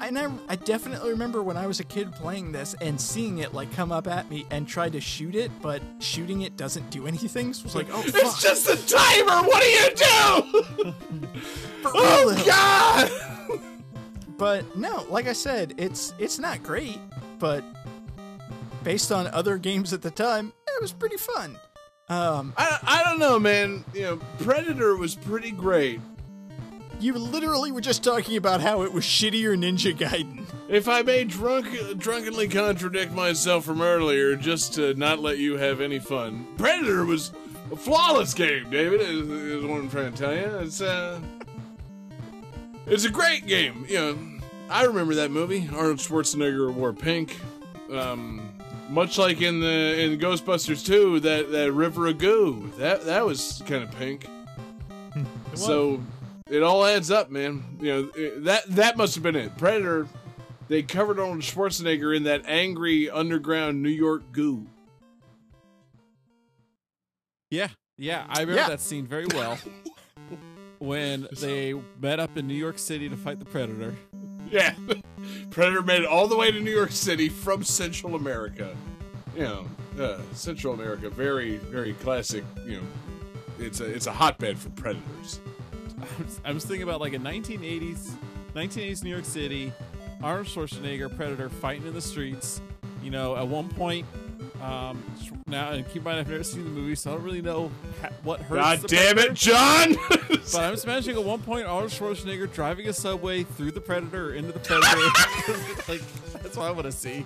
And I, I definitely remember when I was a kid playing this and seeing it like come up at me and try to shoot it, but shooting it doesn't do anything. So I was like, oh fuck. It's just a timer. What do you do? Oh. God! But no, like I said, it's it's not great, but based on other games at the time, it was pretty fun. Um, I, I don't know, man. You know, Predator was pretty great. you literally were just talking about how it was shittier Ninja Gaiden. If I may drunk, drunkenly contradict myself from earlier, just to not let you have any fun, Predator was a flawless game, David. Is, is what I'm trying to tell you. It's uh, it's a great game. You know, I remember that movie. Arnold Schwarzenegger wore pink. Um, much like in the in Ghostbusters 2, that that river of goo that that was kind of pink. so it all adds up, man. You know it- that that must have been it. Predator. They covered Arnold Schwarzenegger in that angry underground New York goo. Yeah, yeah, I remember Yeah. that scene very well. when they met up in New York City to fight the Predator. Yeah. Predator made it all the way to New York City from Central America. You know, uh, Central America, very, very classic. You know, it's a it's a hotbed for predators. I was, thinking about like a 1980s, 1980s New York City, Arnold Schwarzenegger Predator fighting in the streets. You know, at one point, um, now and keep in mind I've never seen the movie, so I don't really know ha- what hurts. God damn Predator. it, John! But I'm just imagining at one point Arnold Schwarzenegger driving a subway through the Predator or into the Predator. like that's what I want to see.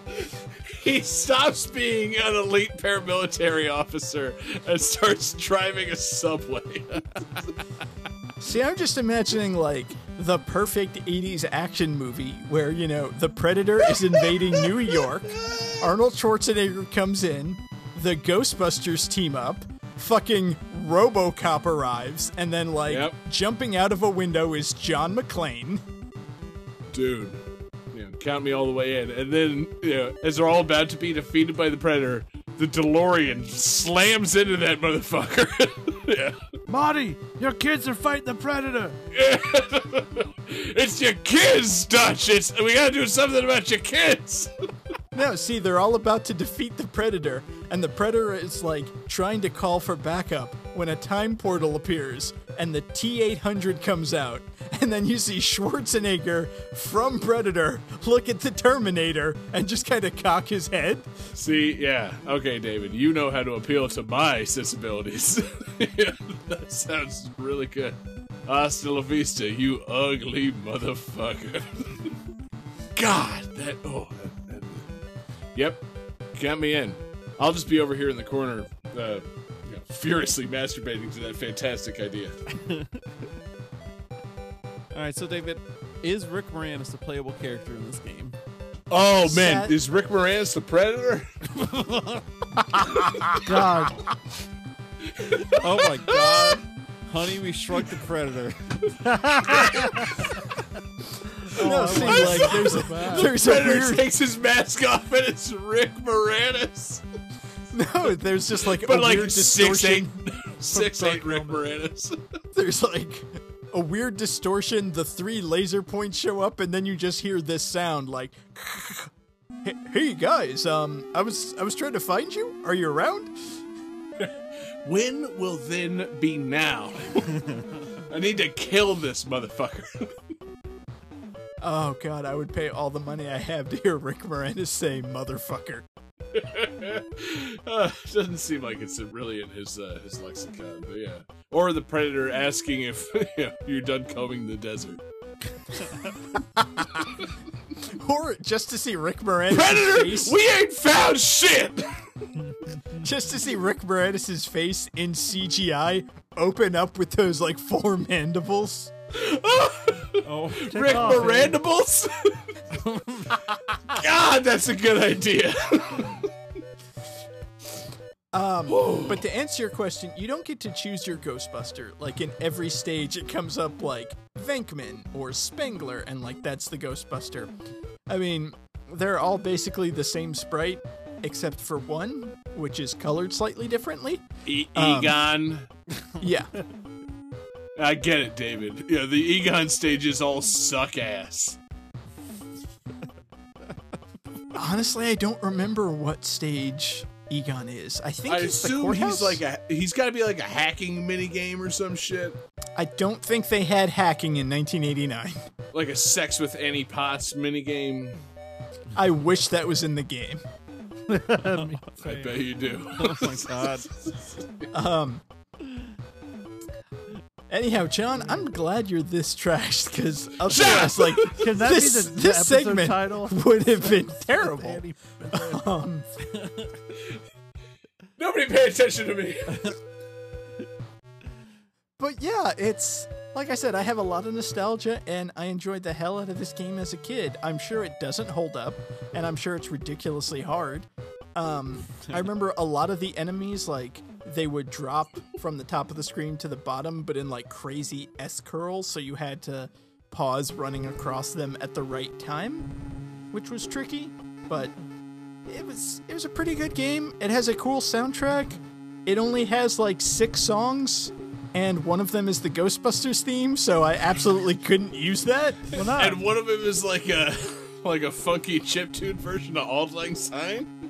he stops being an elite paramilitary officer and starts driving a subway. See, I'm just imagining like the perfect 80s action movie where, you know, the Predator is invading New York, Arnold Schwarzenegger comes in, the Ghostbusters team up, fucking Robocop arrives, and then, like, Yep. jumping out of a window is John McClane. Dude, you know, count me all the way in. And then, you know, as they're all about to be defeated by the predator, the DeLorean slams into that motherfucker. yeah. Marty, your kids are fighting the predator. it's your kids, Dutch. It's we gotta do something about your kids. No, see, they're all about to defeat the Predator, and the Predator is like trying to call for backup when a time portal appears, and the T 800 comes out. And then you see Schwarzenegger from Predator look at the Terminator and just kind of cock his head. See, yeah, okay, David, you know how to appeal to my sensibilities. Yeah, that sounds really good. Hasta la vista, you ugly motherfucker. God, that oh, that, that, yep, count me in. I'll just be over here in the corner, uh, you know, furiously masturbating to that fantastic idea. All right, so David, is Rick Moranis a playable character in this game? Oh man, Sad- is Rick Moranis the Predator? God, Oh my god. Honey, we shrunk the predator. no, oh, see, like, there's a, there's a Predator weird, takes his mask off and it's Rick Moranis. no, there's just like But a like weird six distortion. six eight Rick Moranis. There's like a weird distortion. The three laser points show up, and then you just hear this sound like, "Hey, hey guys, um, I was I was trying to find you. Are you around?" When will then be now? I need to kill this motherfucker. Oh god, I would pay all the money I have to hear Rick Moranis say "motherfucker." Uh, doesn't seem like it's really in his uh, his lexicon, but yeah. Or the predator asking if you know, you're done combing the desert. Or just to see Rick Moranis' Predator, face, we ain't found shit. just to see Rick Moranis' face in CGI open up with those like four mandibles. Oh, Rick off, Morandibles. God, that's a good idea. Um, but to answer your question, you don't get to choose your Ghostbuster. Like in every stage, it comes up like Venkman or Spengler, and like that's the Ghostbuster. I mean, they're all basically the same sprite, except for one, which is colored slightly differently. E- Um, Egon. Yeah, I get it, David. Yeah, the Egon stages all suck ass. honestly, I don't remember what stage Egon is. I think I he's assume courthouse. he's like a he's got to be like a hacking mini game or some shit, I don't think they had hacking in 1989. like a sex with Annie Potts mini game. I wish that was in the game. I bet you do. oh my god. Um. Anyhow, John, I'm glad you're this trashed because otherwise, like, can that this, be the, the this episode segment title? would have been terrible. Andy- Um, Nobody pay attention to me. but yeah, it's like I said, I have a lot of nostalgia, and I enjoyed the hell out of this game as a kid. I'm sure it doesn't hold up, and I'm sure it's ridiculously hard. Um, I remember a lot of the enemies, like they would drop from the top of the screen to the bottom, but in like crazy S curls, so you had to pause running across them at the right time, which was tricky, but it was it was a pretty good game. It has a cool soundtrack. It only has like six songs, and one of them is the Ghostbusters theme, so I absolutely couldn't use that. Well, not. And one of them is like a like a funky chiptune version of Auld Lang Syne.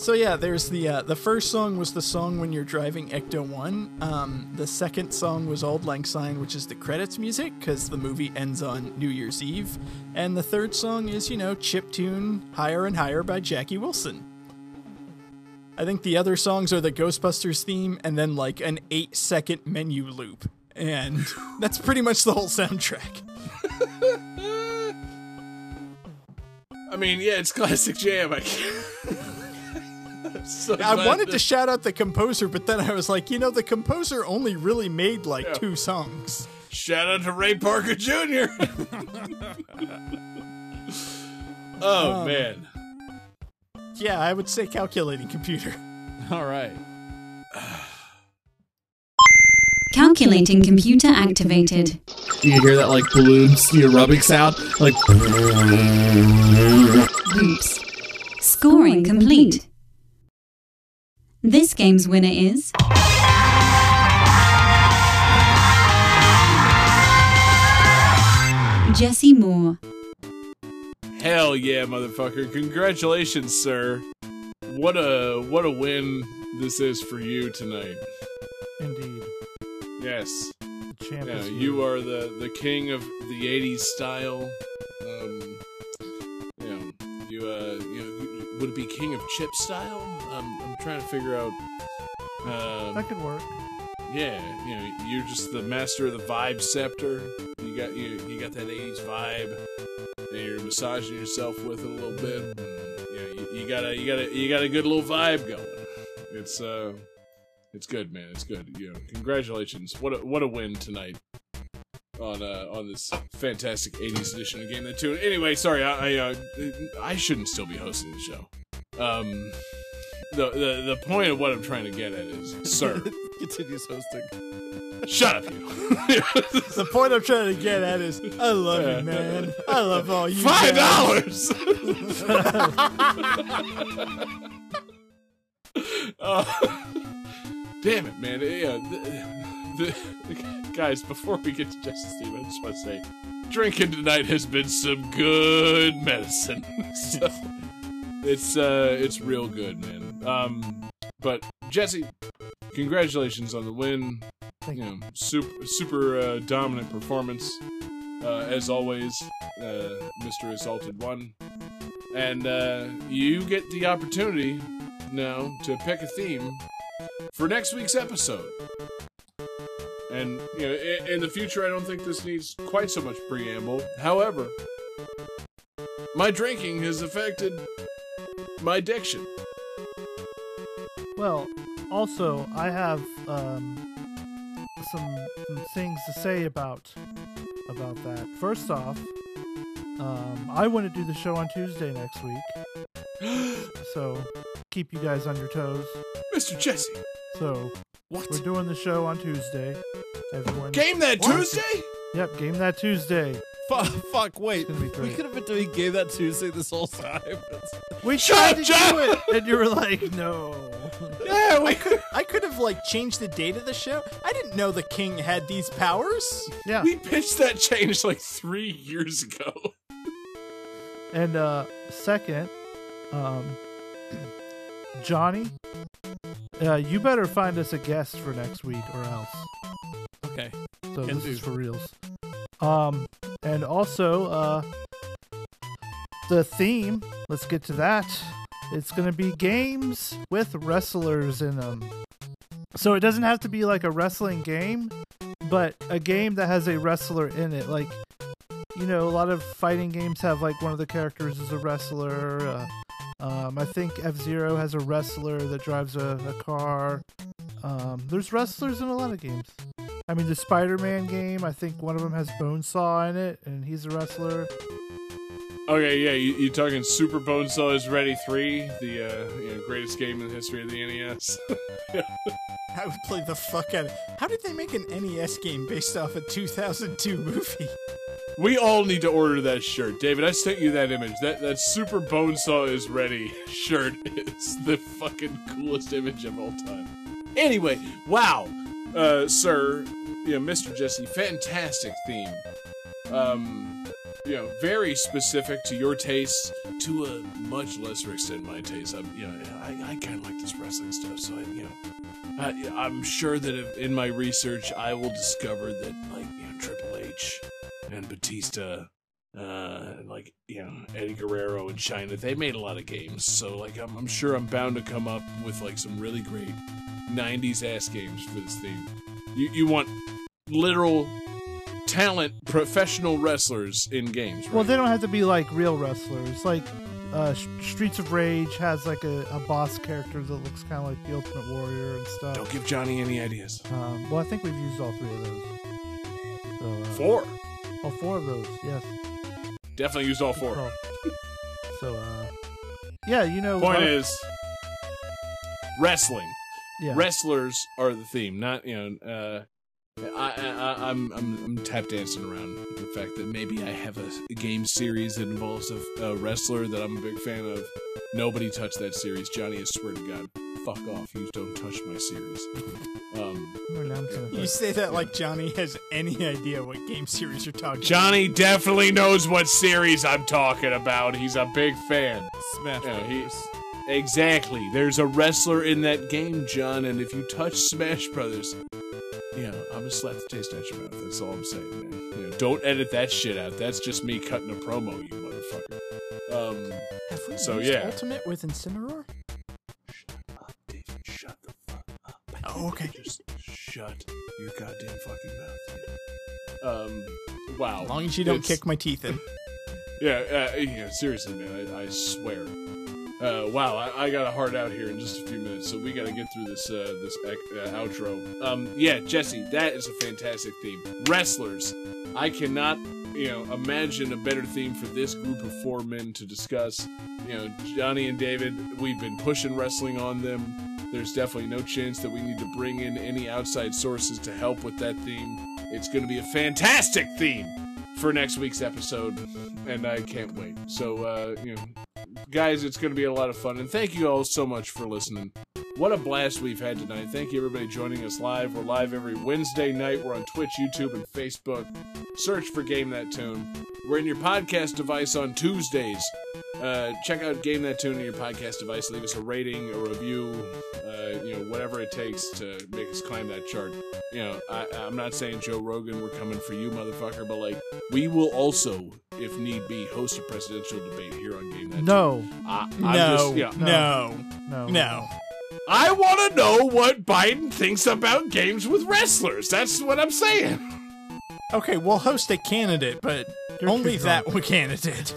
So yeah, there's the uh, the first song was the song when you're driving Ecto One. Um, the second song was Auld Lang Syne, which is the credits music because the movie ends on New Year's Eve, and the third song is you know chip tune Higher and Higher by Jackie Wilson. I think the other songs are the Ghostbusters theme and then like an eight second menu loop, and that's pretty much the whole soundtrack. I mean, yeah, it's classic jam. I so I wanted that- to shout out the composer, but then I was like, you know, the composer only really made like Yeah. two songs. Shout out to Ray Parker Jr. oh Um, man. Yeah, I would say calculating computer. All right. Calculating computer activated. Do you hear that like balloons, the know, rubbing sound? Like, Oops. Scoring complete. This game's winner is. Jesse Moore. Hell yeah, motherfucker. Congratulations, sir. What a what a win this is for you tonight. Indeed. Yes. The champ Yeah, is here. you are the the king of the 80s style. Um you know, you uh you know, would it be king of chip style? Um, I'm trying to figure out um, That could work. Yeah, you know, you're just the master of the vibe scepter. You got you you got that '80s vibe, and you're massaging yourself with it a little bit. And, you, know, you, you got a you got a you got a good little vibe going. It's uh, it's good, man. It's good. You know, congratulations. What a what a win tonight on uh on this fantastic '80s edition of Game That Tune. Anyway, sorry, I I, uh, I shouldn't still be hosting the show. Um. The, the the point of what I'm trying to get at is, sir, Continues hosting. Shut up, you. The point I'm trying to get at is, I love you, man. I love all you. Five dollars. Uh, damn it, man. Yeah, the, the, guys. Before we get to Justice Steve, I just want to say, drinking tonight has been some good medicine. so, it's uh, it's real good, man. Um, but Jesse, congratulations on the win. You know, super super uh, dominant performance uh, as always, uh, Mr. Assaulted One, and uh, you get the opportunity now to pick a theme for next week's episode. And you know, in, in the future, I don't think this needs quite so much preamble. However, my drinking has affected my addiction. Well, also, I have um, some, some things to say about about that. First off, um, I want to do the show on Tuesday next week, so keep you guys on your toes. Mr. Jesse, So What? we're doing the show on Tuesday. Everyone, game that What? Tuesday? Yep, game that Tuesday. Fuck, fuck, wait. We could have been doing Game That Tuesday this whole time. We tried to Jeff! do it, and you were like, "No." Yeah, we could. I could have like changed the date of the show. I didn't know the king had these powers. Yeah, We pitched that change like three years ago. and uh, second, um, Johnny, uh, you better find us a guest for next week, or else. okay. So Can this do. is for reals. Um, and also, uh, the theme. Let's get to that. It's gonna be games with wrestlers in them. So it doesn't have to be like a wrestling game, but a game that has a wrestler in it. Like, you know, a lot of fighting games have like one of the characters is a wrestler. Uh, um, I think F Zero has a wrestler that drives a, a car. Um, there's wrestlers in a lot of games. I mean, the Spider-Man game. I think one of them has Bonesaw in it, and he's a wrestler. Okay, yeah, you, you talking Super Bonesaw is Ready 3, the uh, you know, greatest game in the history of the NES? I would play the fuck out of How did they make an NES game based off a 2002 movie? we all need to order that shirt. David, I sent you that image. That that Super Bonesaw is Ready shirt is the fucking coolest image of all time. Anyway, wow. Uh, sir, you know, Mr. Jesse, fantastic theme. Um, you know, very specific to your tastes, to a much lesser extent my taste. I'm, you know, I, I kind of like this wrestling stuff, so I, you know, I, I'm sure that if, in my research I will discover that, like, you know, Triple H and Batista, uh, like, you know, Eddie Guerrero and Chyna, they made a lot of games, so like, I'm, I'm sure I'm bound to come up with like some really great 90s ass games for this theme. You, you want literal talent, professional wrestlers in games, right? Well, they don't have to be like real wrestlers. Like uh, Streets of Rage has like a, a boss character that looks kind of like the Ultimate Warrior and stuff. Don't give Johnny any ideas. Um, well, I think we've used all three of those. So, uh, Four. Oh, four of those. Yes. Definitely used all four. Oh. So, uh, yeah, you know. Point is, wrestling. yeah. Wrestlers are the theme, not you know. Uh, I, I, I, I'm, I'm I'm tap dancing around the fact that maybe I have a, a game series that involves a, a wrestler that I'm a big fan of. Nobody touched that series, Johnny. I swear to God, fuck off! You don't touch my series. Um, now I'm trying to You say that like Johnny has any idea what game series you're talking Johnny definitely knows what series I'm talking about. He's a big fan. Smash Yeah, he- Brothers. Exactly. There's a wrestler in that game, John, and if you touch Smash Brothers, you know, I'm gonna slap the taste out your mouth. That's all I'm saying, man. You know, don't edit that shit out. That's just me cutting a promo, you motherfucker. Um. Have we So, used yeah. Ultimate with Incineroar? Oh, okay. Just shut your goddamn fucking mouth. dude. Um, wow. As long as you don't It's- kick my teeth in. Yeah, uh, yeah, seriously, man, I, I swear. Uh, wow, I, I got a heart out here in just a few minutes, so we got to get through this uh, this ec- uh, outro. Um, yeah, Jesse, that is a fantastic theme. Wrestlers, I cannot, you know, imagine a better theme for this group of four men to discuss. You know, Johnny and David, we've been pushing wrestling on them. There's definitely no chance that we need to bring in any outside sources to help with that theme. It's going to be a fantastic theme for next week's episode, and I can't wait. So, uh, you know, guys, it's going to be a lot of fun, and thank you all so much for listening. What a blast we've had tonight. Thank you, everybody, joining us live. We're live every Wednesday night. We're on Twitch, YouTube, and Facebook. Search for Game That Tune. We're in your podcast device on Tuesdays. Uh, check out Game That Tune in your podcast device. Leave us a rating, a review, uh, you know, whatever it takes to make us climb that chart. You know, I, I'm not saying Joe Rogan, we're coming for you, motherfucker, but like, we will also, if need be, host a presidential debate here on Game That Tune. No, I, I'm No, just, yeah. no, no, no. I want to know what Biden thinks about games with wrestlers. That's what I'm saying. Okay, we'll host a candidate, but You're only too that drunk. one candidate.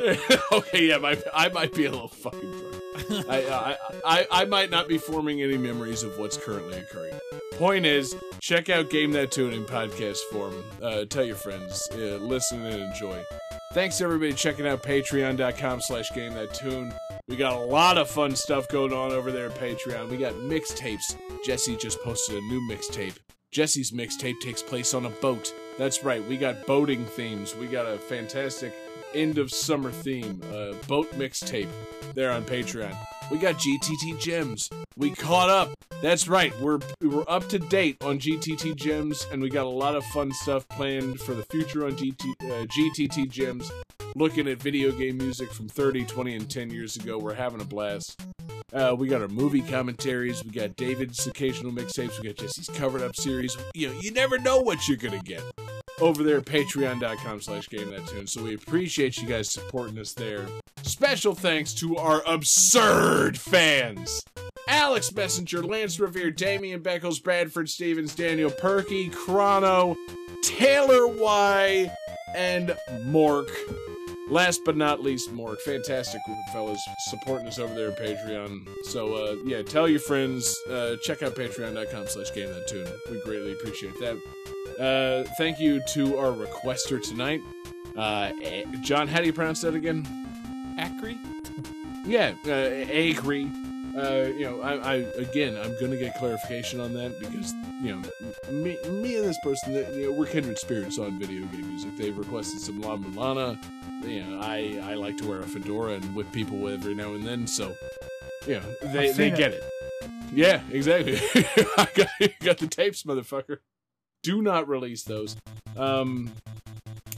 okay, yeah, my, I might be a little fucking drunk. I, I, I, I might not be forming any memories of what's currently occurring. Point is, check out Game That Tune in podcast form. Uh, tell your friends, uh, listen and enjoy. Thanks everybody checking out patreon.com slash game that tune. We got a lot of fun stuff going on over there at Patreon. We got mixtapes. Jesse just posted a new mixtape. Jesse's mixtape takes place on a boat. That's right, we got boating themes. We got a fantastic end of summer theme, uh, boat mixtape there on Patreon. We got GTT gems. We caught up. That's right. We're we're up to date on GTT gems, and we got a lot of fun stuff planned for the future on GT, uh, GTT gems. Looking at video game music from 30, 20, and 10 years ago. We're having a blast. Uh, we got our movie commentaries. We got David's occasional mixtapes. We got Jesse's covered up series. You know, you never know what you're gonna get over there at patreon.com slash game that tune. So we appreciate you guys supporting us there. Special thanks to our absurd fans. Alex Messenger, Lance Revere, Damian Beckles, Bradford Stevens, Daniel Perky, Chrono, Taylor Y, and Mork. last but not least, Mork, fantastic group of fellas supporting us over there at Patreon. So uh, yeah, tell your friends. Uh, check out Patreon.com/slash Game That Tune. We greatly appreciate that. Uh, thank you to our requester tonight, uh, John. How do you pronounce that again? Acri? Yeah, uh, Acre. Uh, you know, I, I again, I'm gonna get clarification on that because you know, me, me and this person, that you know, we're kindred spirits on video game music. They've requested some La Mulana. You know, I I like to wear a fedora and whip people with every now and then, so you know, they they seen get it. Yeah, exactly. I got, got the tapes, motherfucker. Do not release those. Um,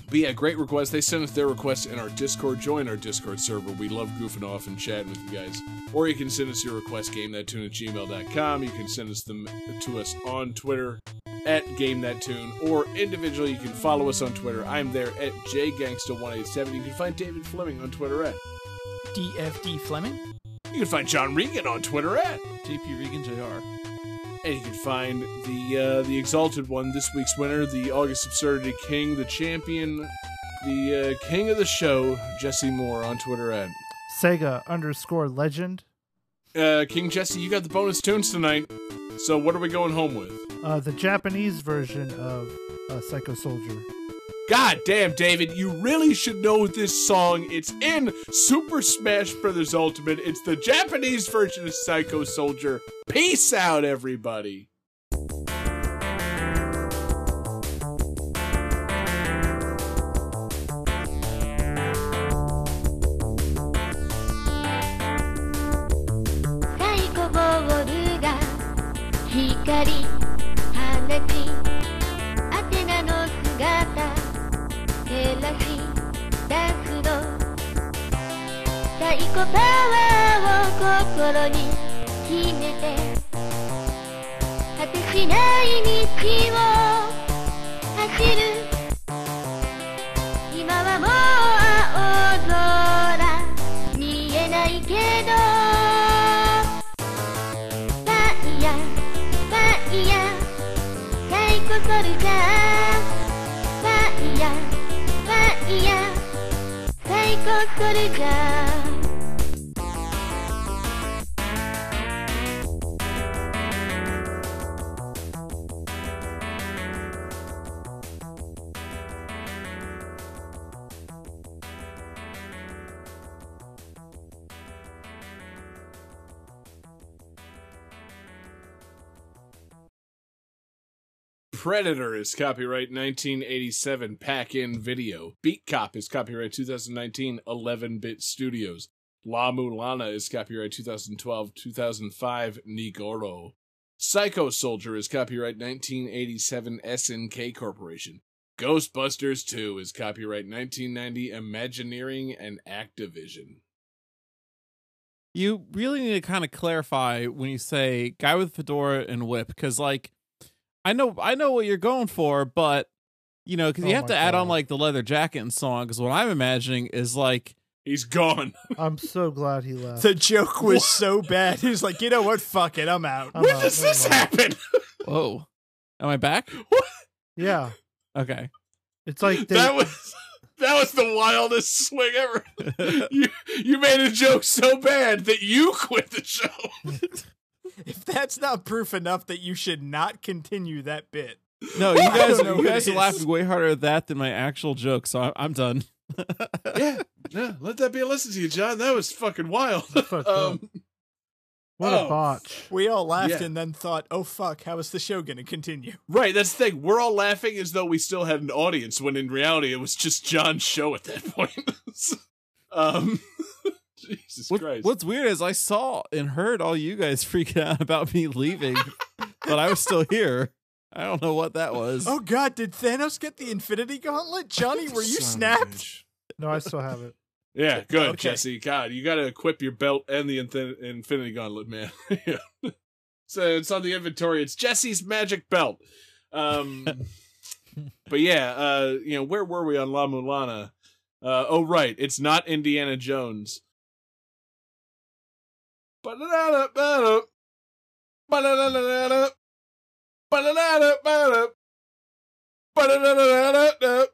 but yeah, great request. They sent us their requests in our Discord. Join our Discord server. We love goofing off and chatting with you guys. Or you can send us your request, game that tune at gmail.com. You can send us them to us on Twitter at game that tune. Or individually, you can follow us on Twitter. I'm there at jgangsta187. You can find David Fleming on Twitter at. DFD Fleming. You can find John Regan on Twitter at. JP Regan Jr. And you can find the uh, the exalted one, this week's winner, the August Absurdity King, the champion, the uh, king of the show, Jesse Moore on Twitter at. Sega underscore legend. Uh, king Jesse, you got the bonus tunes tonight. So what are we going home with? Uh, the Japanese version of uh, Psycho Soldier. God damn, David, you really should know this song. It's in Super Smash Bros. Ultimate. It's the Japanese version of Psycho Soldier. Peace out, everybody. 心に秘めて果てしない道を走る。今はもう青空見えないけどファイヤーファイヤーサイコソルジャーファイヤーファイヤーサイコソルジャー Predator is copyright 1987 Pack In Video. Beat Cop is copyright 2019 11 Bit Studios. La Mulana is copyright 2012 2005 Nigoro. Psycho Soldier is copyright 1987 SNK Corporation. Ghostbusters 2 is copyright 1990 Imagineering and Activision. You really need to kind of clarify when you say guy with fedora and whip, because like, I know I know what you're going for, but you know, because you Oh have my to add on like the leather jacket and so on. Because what I'm imagining is like, He's gone. I'm so glad he left. The joke was so bad. He's like, you know what? Fuck it. I'm out. I'm when out, does never this mind. happen? whoa, am I back? Yeah, Okay. it's like they, that was that was the wildest swing ever. you you made a joke so bad that you quit the show. If that's not proof enough that you should not continue that bit. No, you guys, you guys it are laughing way harder at that than my actual joke, so I'm, I'm done. yeah, yeah. Let that be a lesson to you, John. That was fucking wild. um, what oh. a botch. We all laughed Yeah. and then thought, oh fuck, how is the show going to continue? right, that's the thing. We're all laughing as though we still had an audience, when in reality it was just John's show at that point. um, Jesus What, Christ. what's weird is I saw and heard all you guys freaking out about me leaving, but I was still here. I don't know what that was. Oh god, did Thanos get the Infinity Gauntlet? Johnny, were you Son of a snapped? No, I still have it. Yeah, good, Okay. Jesse. God, you got to equip your belt and the Infin- Infinity Gauntlet, man. yeah. So it's on the inventory. It's Jesse's magic belt. Um, but yeah, uh, you know, where were we on La Mulana? Uh, oh, right, it's not Indiana Jones. Ba-da-da-da-ba-da. Ba-da-da-da-da-da. Ba-da-da-da-ba-da. Ba-da-da-da-da-da.